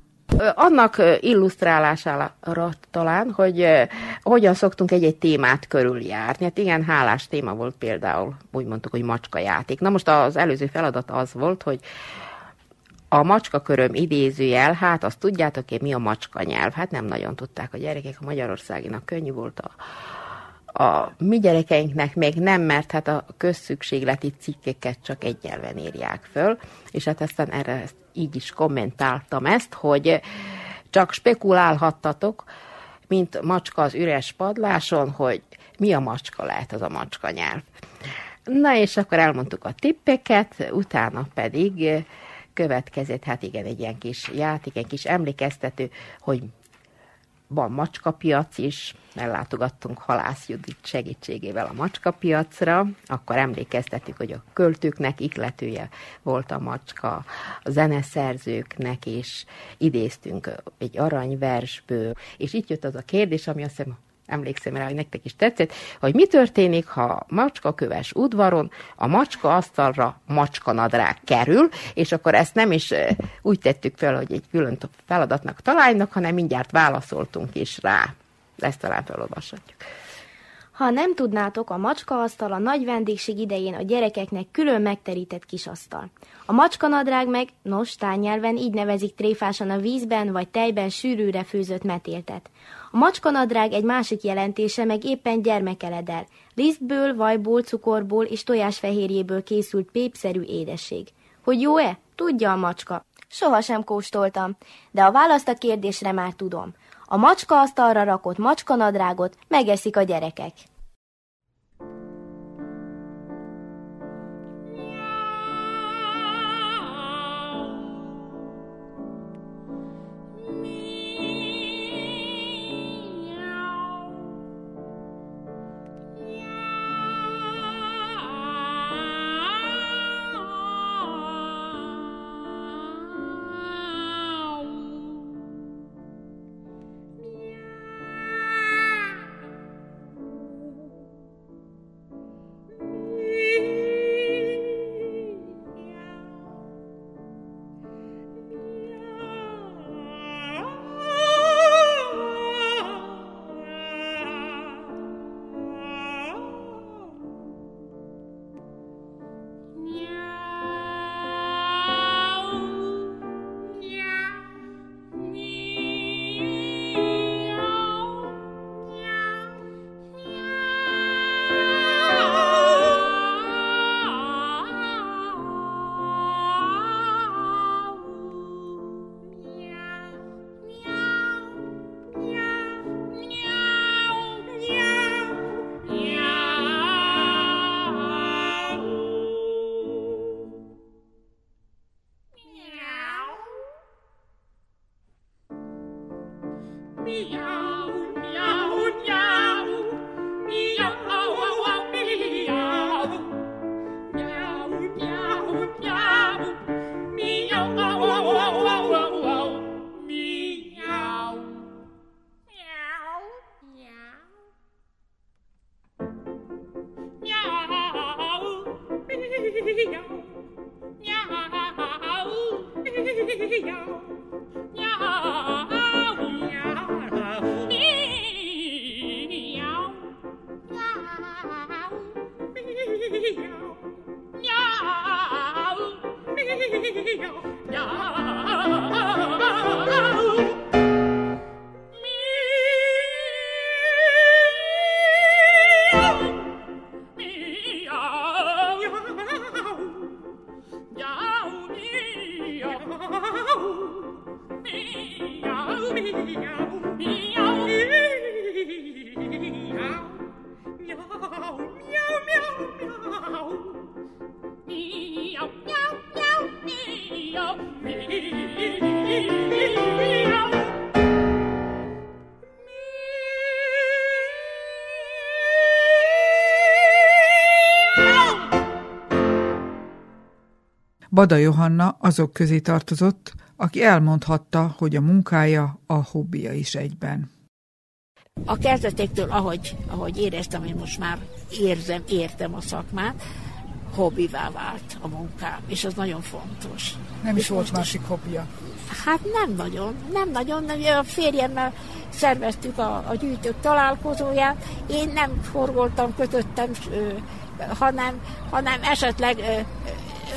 Annak illusztrálására talán, hogy hogyan szoktunk egy-egy témát körüljárni. Hát igen, hálás téma volt például, úgy mondtuk, hogy macska játék. Na most az előző feladat az volt, hogy a macska köröm idézőjel, hát azt tudjátok én mi a macska nyelv? Hát nem nagyon tudták a gyerekek, a Magyarországinak könnyű volt a, a mi gyerekeinknek még nem, mert hát a közszükségleti cikkeket csak egy nyelven írják föl, és hát aztán erre ezt így is kommentáltam ezt, hogy csak spekulálhattatok, mint macska az üres padláson, hogy mi a macska lehet az a macska nyelv. Na és akkor elmondtuk a tippeket, utána pedig következett, hát igen, egy ilyen kis játék, egy kis emlékeztető, hogy van macskapiac is, ellátogattunk Halász Judit segítségével a macskapiacra, akkor emlékeztetük, hogy a költőknek ikletője volt a macska, a zeneszerzőknek is. Idéztünk egy aranyversből, és itt jött az a kérdés, ami azt hiszem emlékszem rá, hogy nektek is tetszett, hogy mi történik, ha macska köves udvaron a macska asztalra macska kerül, és akkor ezt nem is úgy tettük fel, hogy egy külön feladatnak találnak, hanem mindjárt válaszoltunk is rá. Ezt talán felolvashatjuk. Ha nem tudnátok, a macskaasztal a nagy vendégség idején a gyerekeknek külön megterített kis asztal. A macskanadrág meg, nos, tányelven így nevezik tréfásan a vízben vagy tejben sűrűre főzött metéltet. A macskanadrág egy másik jelentése meg éppen gyermekeledel. Lisztből, vajból, cukorból és tojásfehérjéből készült pépszerű édesség. Hogy jó-e? Tudja a macska. Sohasem kóstoltam, de a választ a kérdésre már tudom. A macska asztalra rakott macskanadrágot megeszik a gyerekek. Bada Johanna azok közé tartozott, aki elmondhatta, hogy a munkája a hobbija is egyben. A kezdetektől, ahogy, ahogy éreztem, hogy most már érzem, értem a szakmát, hobbivá vált a munkám, és ez nagyon fontos. Nem is és volt másik hobbija. Hát nem nagyon, nem nagyon. A férjemmel szerveztük a, a gyűjtők találkozóját. Én nem forgoltam, kötöttem, hanem, hanem esetleg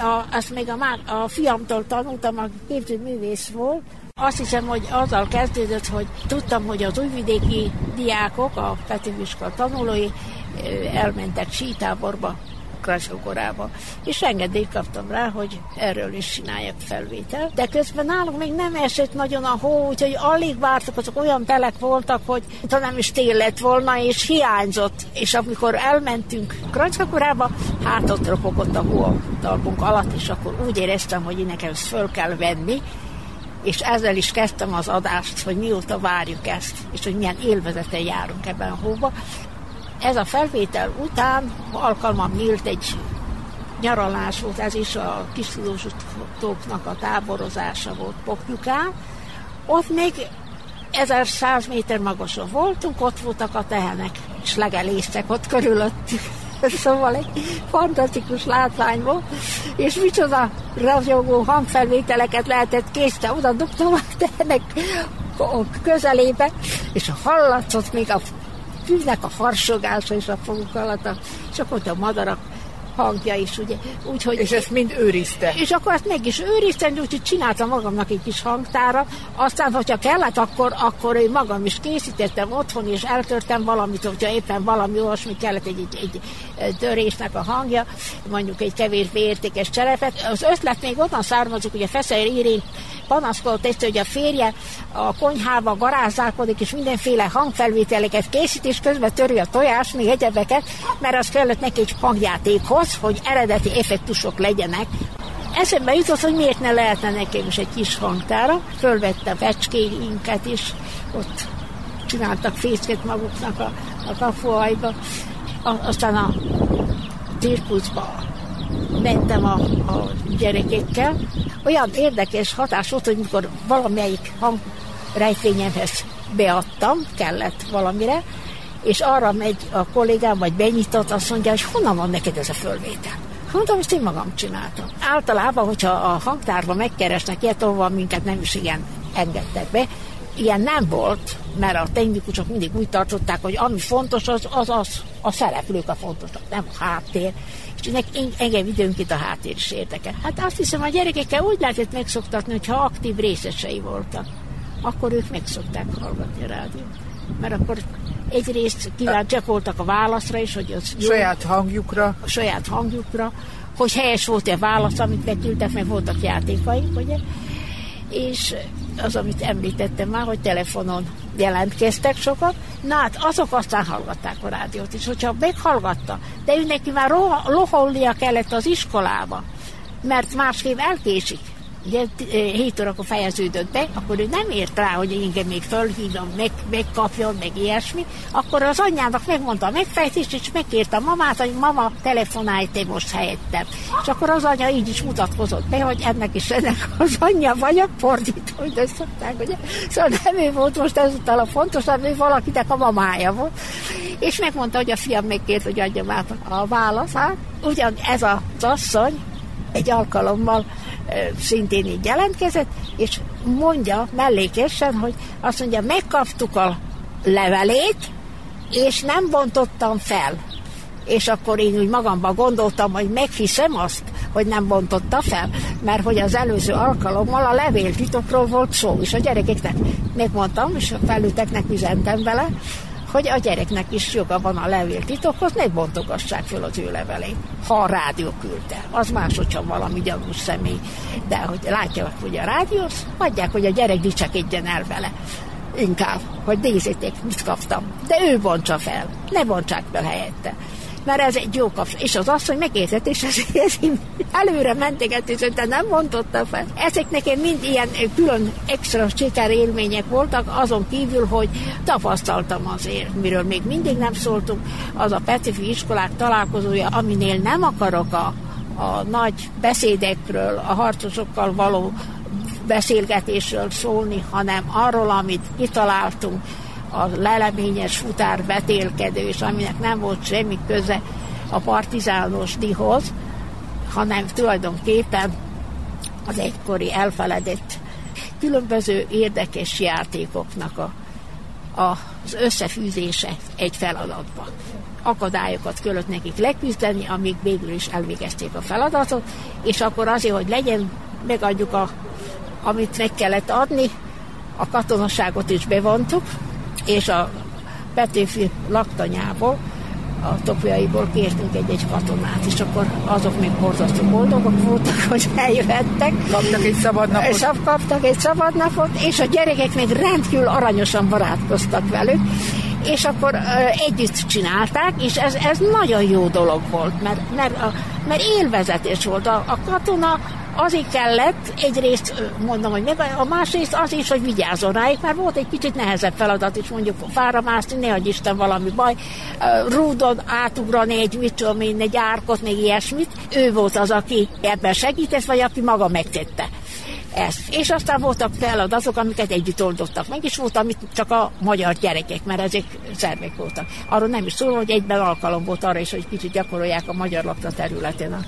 a, azt még a, a fiamtól tanultam, a képzőművész volt, azt hiszem, hogy azzal kezdődött, hogy tudtam, hogy az újvidéki diákok, a Petőfiska tanulói elmentek sítáborba korába. És engedélyt kaptam rá, hogy erről is csináljak felvétel. De közben nálunk még nem esett nagyon a hó, úgyhogy alig vártak, azok olyan telek voltak, hogy talán is tél lett volna, és hiányzott. És amikor elmentünk korába, hát ott ropogott a hó a talpunk alatt, és akkor úgy éreztem, hogy nekem ezt föl kell venni, és ezzel is kezdtem az adást, hogy mióta várjuk ezt, és hogy milyen élvezeten járunk ebben a hóba. Ez a felvétel után alkalmam nyílt egy nyaralás volt, ez is a tudósítóknak a táborozása volt Poknyukán. Ott még 1100 méter magasan voltunk, ott voltak a tehenek, és legelésztek ott körülöttük. Szóval egy fantasztikus látvány volt, és micsoda ragyogó hangfelvételeket lehetett készte, oda dugtam a tehenek közelébe, és hallatszott még a fűnek a harsogása és a foguk alatt, és akkor a madarak hangja is, ugye. Úgyhogy, és ezt mind őrizte. És akkor ezt meg is őriztem, úgyhogy csináltam magamnak egy kis hangtára. Aztán, hogyha kellett, akkor, akkor én magam is készítettem otthon, és eltörtem valamit, hogyha éppen valami olyasmi kellett egy, egy, egy törésnek a hangja, mondjuk egy kevésbé értékes cserepet. Az ötlet még onnan származik, hogy a Feszeir Irén panaszkodott ezt, hogy a férje a konyhába garázdálkodik, és mindenféle hangfelvételeket készít, és közben töri a tojás, még egyebeket, mert az kellett neki egy hangjátékhoz, hogy eredeti effektusok legyenek. Eszembe jutott, hogy miért ne lehetne nekem is egy kis hangtára. Fölvette fecskéinket is, ott csináltak fészket maguknak a, a kafuajba. Aztán a cirkuszba mentem a, a gyerekekkel. Olyan érdekes hatás volt, hogy mikor valamelyik hangrejtvényemhez beadtam, kellett valamire, és arra megy a kollégám, vagy benyitott, azt mondja, hogy honnan van neked ez a fölvétel? Mondtam, ezt én magam csináltam. Általában, hogyha a hangtárban megkeresnek ilyet, ahol minket nem is igen engedtek be, ilyen nem volt, mert a technikusok mindig úgy tartották, hogy ami fontos, az, az, az a szereplők a fontosak, nem a háttér. És én, engem időnként a háttér is érdekel. Hát azt hiszem, a gyerekekkel úgy lehetett megszoktatni, hogyha aktív részesei voltak, akkor ők megszokták hallgatni a rádiót. Mert akkor egyrészt kíváncsiak voltak a válaszra is, hogy az jó, saját hangjukra. A saját hangjukra, hogy helyes volt-e a válasz, amit beküldtek, mert voltak játékaink, ugye? És az, amit említettem már, hogy telefonon jelentkeztek sokat, na hát azok aztán hallgatták a rádiót is, hogyha meghallgatta, de ő neki már loholnia kellett az iskolába, mert másképp elkésik ugye 7 órakor fejeződött be, akkor ő nem ért rá, hogy engem még fölhívjon, meg, megkapjon, meg ilyesmi, akkor az anyjának megmondta a megfejtést, és megkérte a mamát, hogy mama, telefonálj te most helyettem. És akkor az anya így is mutatkozott be, hogy ennek is ennek az anyja vagyok, fordító, hogy ezt szokták, ugye? Szóval nem ő volt most ezúttal a fontos, hanem ő valakinek a mamája volt. És megmondta, hogy a fiam megkért, hogy adjam át a válaszát. Ugyan ez az asszony egy alkalommal szintén így jelentkezett, és mondja mellékesen, hogy azt mondja, megkaptuk a levelét, és nem bontottam fel. És akkor én úgy magamban gondoltam, hogy meghiszem azt, hogy nem bontotta fel, mert hogy az előző alkalommal a levéltitokról volt szó, és a gyerekeknek megmondtam, és a felülteknek üzentem vele, hogy a gyereknek is joga van a levéltitokhoz, ne bontogassák fel az ő levelét, ha a rádió küldte. Az más, hogyha valami gyanús személy. De hogy látják, hogy a rádiót, hagyják, hogy a gyerek dicsekedjen el vele. Inkább, hogy nézzétek, mit kaptam. De ő bontsa fel, ne bontsák fel helyette mert ez egy jó kapcsolat. És az asszony megértett, és ez, ez előre mentegető, de nem mondotta fel. Ezek nekem mind ilyen külön extra siker élmények voltak, azon kívül, hogy tapasztaltam azért, miről még mindig nem szóltunk, az a Petifi iskolák találkozója, aminél nem akarok a a nagy beszédekről, a harcosokkal való beszélgetésről szólni, hanem arról, amit kitaláltunk, a leleményes futár betélkedő, aminek nem volt semmi köze a partizános dihoz, hanem tulajdonképpen az egykori elfeledett különböző érdekes játékoknak a, a, az összefűzése egy feladatba. Akadályokat kellett nekik leküzdeni, amíg végül is elvégezték a feladatot, és akkor azért, hogy legyen, megadjuk a, amit meg kellett adni, a katonaságot is bevontuk, és a Petőfi laktanyából a topjaiból kértünk egy-egy katonát, és akkor azok még borzasztó boldogok voltak, hogy eljöhettek. Kaptak egy szabad napot. És kaptak egy szabad napot, és a gyerekek még rendkívül aranyosan barátkoztak velük, és akkor együtt csinálták, és ez, ez nagyon jó dolog volt, mert, mert, a, mert élvezetés volt. A, a katona azért kellett, egyrészt mondom, hogy meg, a másrészt az is, hogy vigyázzon rájuk, mert volt egy kicsit nehezebb feladat is, mondjuk fára mászni, ne adj Isten valami baj, rúdon átugrani egy, mit tudom én, egy árkot, még ilyesmit. Ő volt az, aki ebben segített, vagy aki maga megtette ezt. És aztán voltak feladatok, amiket együtt oldottak meg, és volt, amit csak a magyar gyerekek, mert ezek szervek voltak. Arról nem is szól, hogy egyben alkalom volt arra is, hogy kicsit gyakorolják a magyar lakta területen a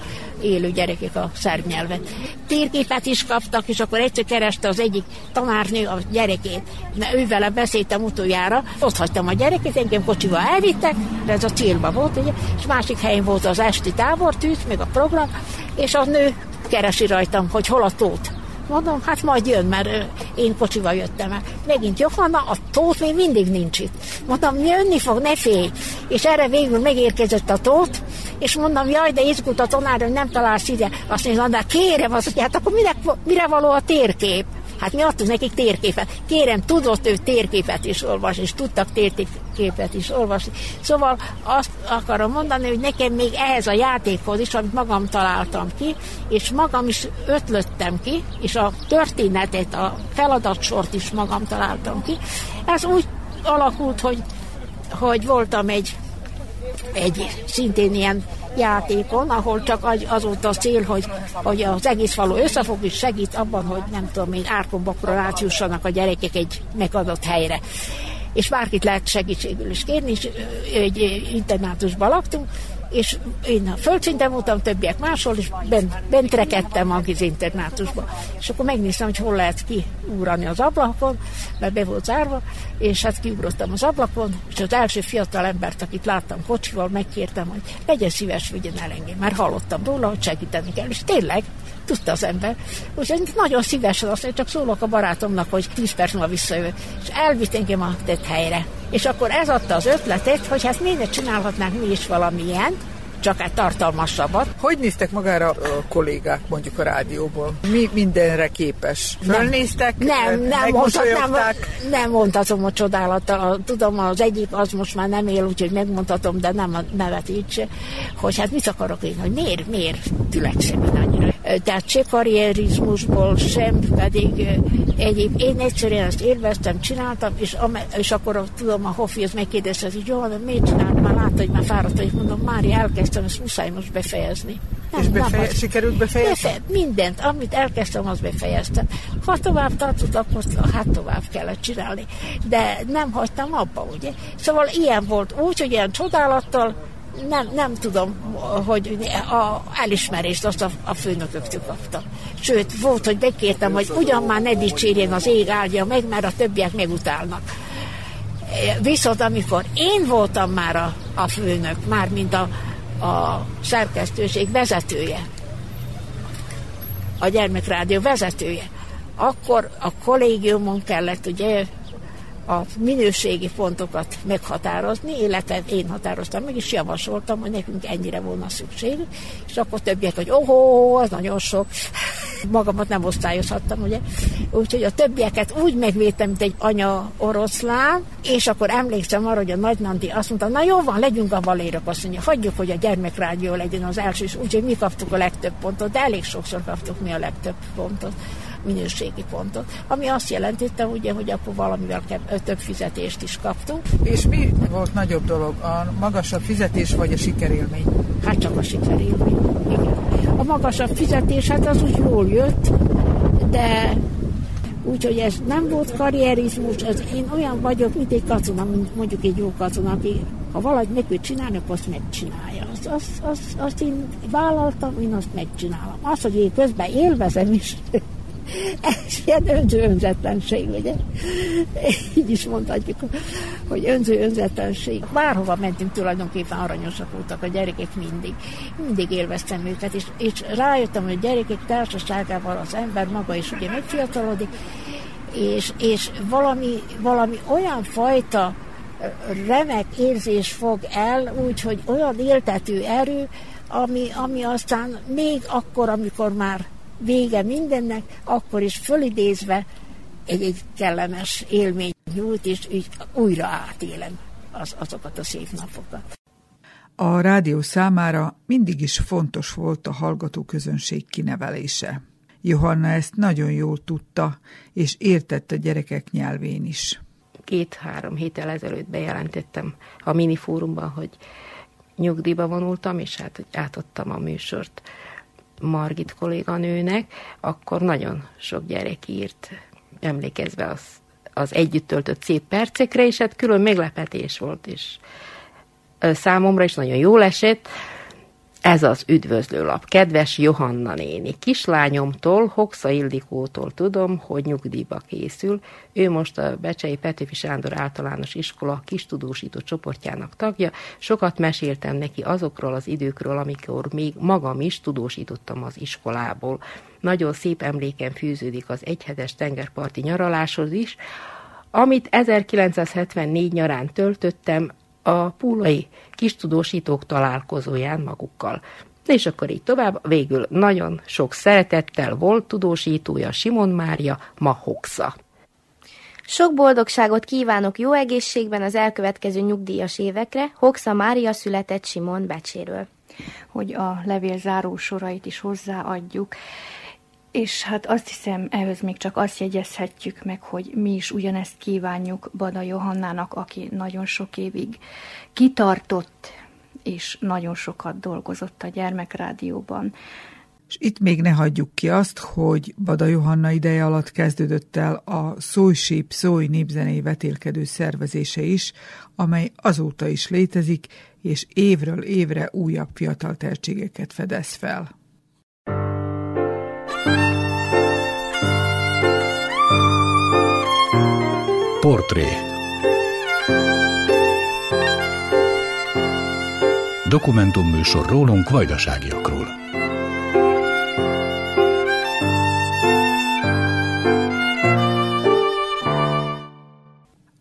élő gyerekek a szerb nyelvet. Térképet is kaptak, és akkor egyszer kereste az egyik tanárnő a gyerekét. Na, ő vele beszéltem utoljára, ott hagytam a gyereket, engem kocsival elvittek, de ez a célba volt, ugye, és másik helyen volt az esti tábortűz, meg a program, és a nő keresi rajtam, hogy hol a tót. Mondom, hát majd jön, mert én kocsival jöttem el. Megint Johanna, a tót még mindig nincs itt. Mondom, jönni fog, ne félj. És erre végül megérkezett a tót, és mondom, jaj, de izgult a tanár, hogy nem találsz ide. Azt mondja, de kérem, azt mondja, hát akkor mire, mire való a térkép? Hát mi adtunk nekik térképet. Kérem, tudott ő térképet is olvasni, és tudtak térképet is olvasni. Szóval azt akarom mondani, hogy nekem még ehhez a játékhoz is, amit magam találtam ki, és magam is ötlöttem ki, és a történetet, a feladatsort is magam találtam ki. Ez úgy alakult, hogy, hogy voltam egy, egy szintén ilyen játékon, ahol csak az volt a cél, hogy, hogy az egész falu összefog, és segít abban, hogy nem tudom én, árkombakra átjussanak a gyerekek egy megadott helyre. És bárkit lehet segítségül is kérni, és egy internátusban laktunk, és én a földszinten voltam, többiek máshol, és bent, bent rekedtem a internátusba. És akkor megnéztem, hogy hol lehet kiúrani az ablakon, mert be volt zárva, és hát kiugrottam az ablakon, és az első fiatal embert, akit láttam kocsival, megkértem, hogy legyen szíves, vigyen el engem, mert hallottam róla, hogy segíteni kell, és tényleg tudta az ember. Úgyhogy nagyon szívesen azt mondja, csak szólok a barátomnak, hogy 10 perc múlva visszajövök. És elvitt engem a tett helyre. És akkor ez adta az ötletet, hogy hát miért csinálhatnánk mi is valamilyen, csak egy tartalmasabbat. Hogy néztek magára a kollégák mondjuk a rádióból? Mi mindenre képes? Fölnéztek? Nem, nem, mondhatom, nem, mondhatom a csodálattal. Tudom, az egyik az most már nem él, úgyhogy megmondhatom, de nem a nevet így hogy hát mit akarok én, hogy miért, miért tülekszem én annyira. Tehát se karrierizmusból, sem pedig egyéb. Én egyszerűen ezt élveztem, csináltam, és, és akkor tudom, a Hoffi az megkérdezte, hogy jó, miért csináltam, már látta, hogy már fáradt, hogy mondom, Mária, elkezd elkezdtem, ezt muszáj most befejezni. Nem, és befeje, nem, sikerült befejezni? Befe, mindent, amit elkezdtem, azt befejeztem. Ha tovább tartott, akkor hát tovább kellett csinálni. De nem hagytam abba, ugye? Szóval ilyen volt úgy, hogy ilyen csodálattal nem, nem tudom, hogy a elismerést azt a, a főnököktől kaptam. Sőt, volt, hogy bekértem, hogy ugyan már ne dicsérjen az ég áldja meg, mert a többiek megutálnak. Viszont amikor én voltam már a, a főnök, már mint a, a szerkesztőség vezetője, a gyermekrádió vezetője, akkor a kollégiumon kellett ugye a minőségi pontokat meghatározni, illetve én határoztam meg, és javasoltam, hogy nekünk ennyire volna szükség, és akkor többiek, hogy ohó, az nagyon sok. Magamat nem osztályozhattam, ugye? Úgyhogy a többieket úgy megvédtem, mint egy anya oroszlán, és akkor emlékszem arra, hogy a Nagy Nandi azt mondta, na jó van, legyünk a valérok, azt mondja, hagyjuk, hogy a gyermekrádió legyen az első, úgyhogy mi kaptuk a legtöbb pontot, de elég sokszor kaptuk mi a legtöbb pontot minőségi pontot, ami azt jelentette, ugye, hogy akkor valamivel több fizetést is kaptunk. És mi volt nagyobb dolog, a magasabb fizetés vagy a sikerélmény? Hát csak a sikerélmény, igen. A magasabb fizetés, hát az úgy jól jött, de úgyhogy ez nem volt karrierizmus, az én olyan vagyok, mint egy katona, mint mondjuk egy jó katona, aki ha valahogy meg tud csinálni, akkor azt megcsinálja. Azt, azt, azt, azt én vállaltam, én azt megcsinálom. Az, hogy én közben élvezem is, ez ilyen önző önzetlenség, ugye? Így is mondhatjuk, hogy önző önzetlenség. Bárhova mentünk, tulajdonképpen aranyosak voltak a gyerekek mindig. Mindig élveztem őket, és, és rájöttem, hogy a gyerekek társaságával az ember maga is ugye megfiatalodik, és, és valami, valami olyan fajta remek érzés fog el, úgyhogy olyan éltető erő, ami, ami aztán még akkor, amikor már vége mindennek, akkor is fölidézve egy, egy kellemes élmény nyújt, és így újra átélem az, azokat a szép napokat. A rádió számára mindig is fontos volt a hallgató közönség kinevelése. Johanna ezt nagyon jól tudta, és értette gyerekek nyelvén is. Két-három héttel ezelőtt bejelentettem a minifórumban, hogy nyugdíjba vonultam, és hát hogy átadtam a műsort Margit kolléganőnek, akkor nagyon sok gyerek írt, emlékezve az, az együtt töltött szép percekre, és hát külön meglepetés volt, és számomra is nagyon jól esett, ez az üdvözlőlap. Kedves Johanna néni, kislányomtól, Hoxa Ildikótól tudom, hogy nyugdíjba készül. Ő most a Becsei Petőfi Sándor általános iskola kis tudósító csoportjának tagja. Sokat meséltem neki azokról az időkről, amikor még magam is tudósítottam az iskolából. Nagyon szép emléken fűződik az egyhetes tengerparti nyaraláshoz is, amit 1974 nyarán töltöttem a púlai kis tudósítók találkozóján magukkal. És akkor így tovább, végül nagyon sok szeretettel volt tudósítója Simon Mária, ma Hoxa. Sok boldogságot kívánok jó egészségben az elkövetkező nyugdíjas évekre, Hoxa Mária született Simon Becséről. Hogy a levél záró sorait is hozzáadjuk, és hát azt hiszem, ehhez még csak azt jegyezhetjük meg, hogy mi is ugyanezt kívánjuk Bada Johannának, aki nagyon sok évig kitartott, és nagyon sokat dolgozott a gyermekrádióban. És itt még ne hagyjuk ki azt, hogy Bada Johanna ideje alatt kezdődött el a Szój népzenei vetélkedő szervezése is, amely azóta is létezik, és évről évre újabb fiatal tehetségeket fedez fel. Portré Dokumentumműsor rólunk vajdaságiakról.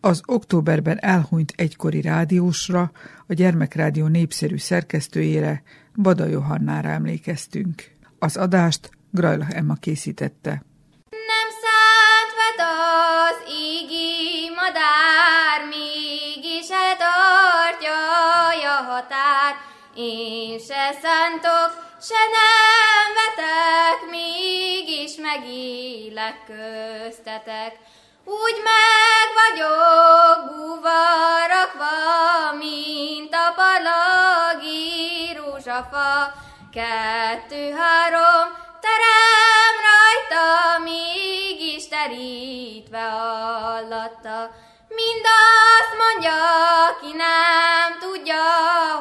Az októberben elhunyt egykori rádiósra, a Gyermekrádió népszerű szerkesztőjére, Bada Johannára emlékeztünk. Az adást Grajla Emma készítette. Én se szántok, se nem vetek, mégis megélek köztetek. Úgy meg vagyok búva rakva, mint a parlagi rózsafa. Kettő-három terem rajta, mégis terítve alatta. Mind azt mondja, ki nem tudja,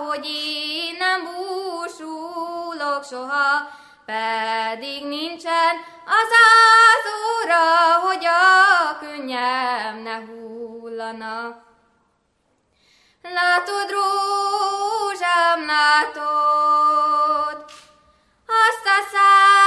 hogy én nem búsulok soha, pedig nincsen az az óra, hogy a könnyem ne hullana. Látod, rózsám, látod, azt a száraz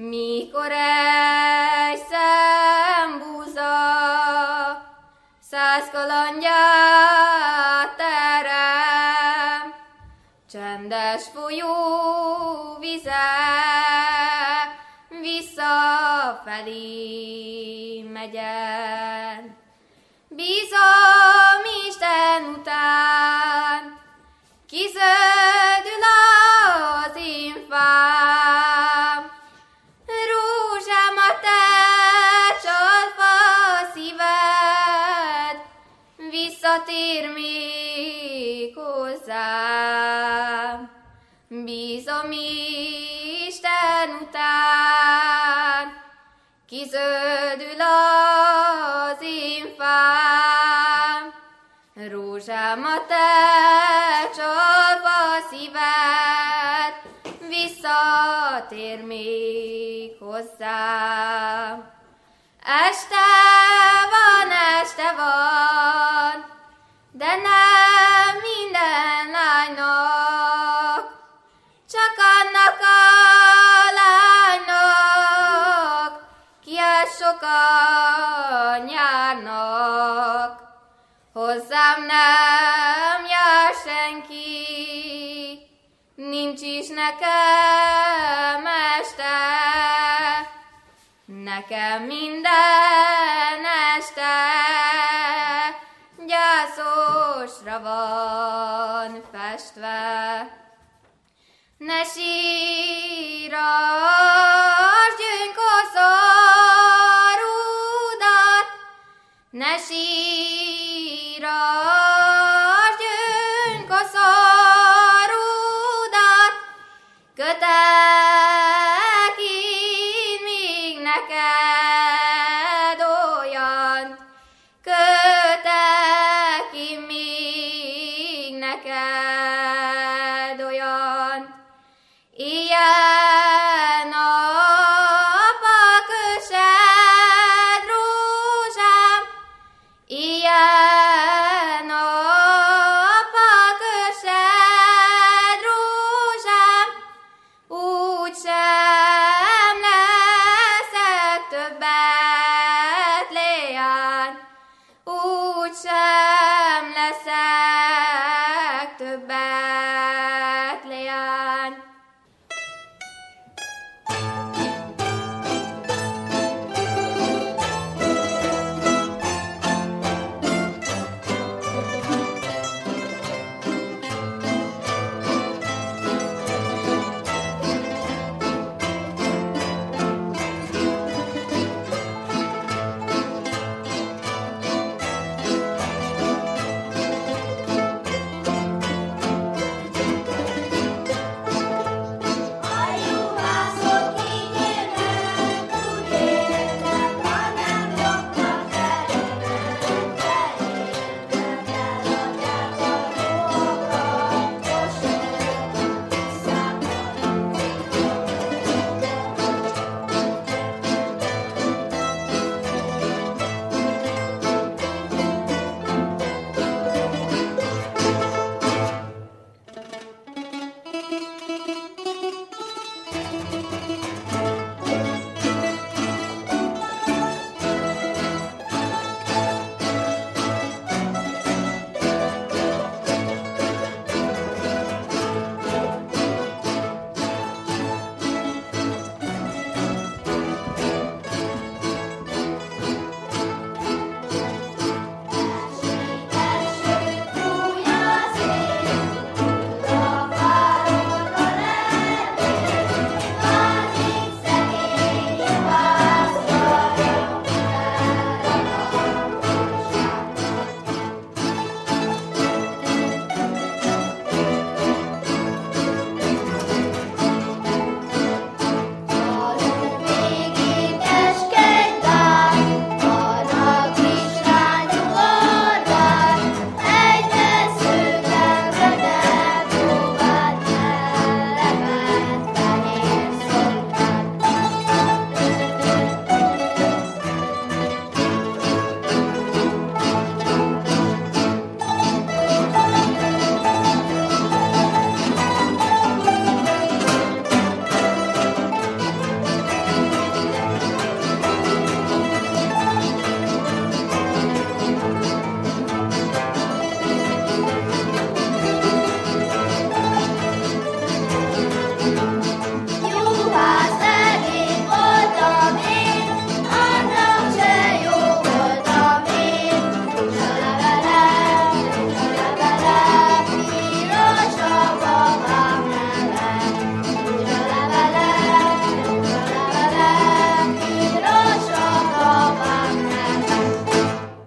Mikor egy szembúza száz kalandját terem, csendes folyó vize visszafelé megyen. Visszatér még hozzám. Este van, este van, de nem minden lánynak, csak annak a lánynak, ki sokan járnak. Hozzám nem jár senki, nincs is nekem este, nekem minden este gyászosra van festve. Ne síras, gyönkoszorúdat, ne síras, 啦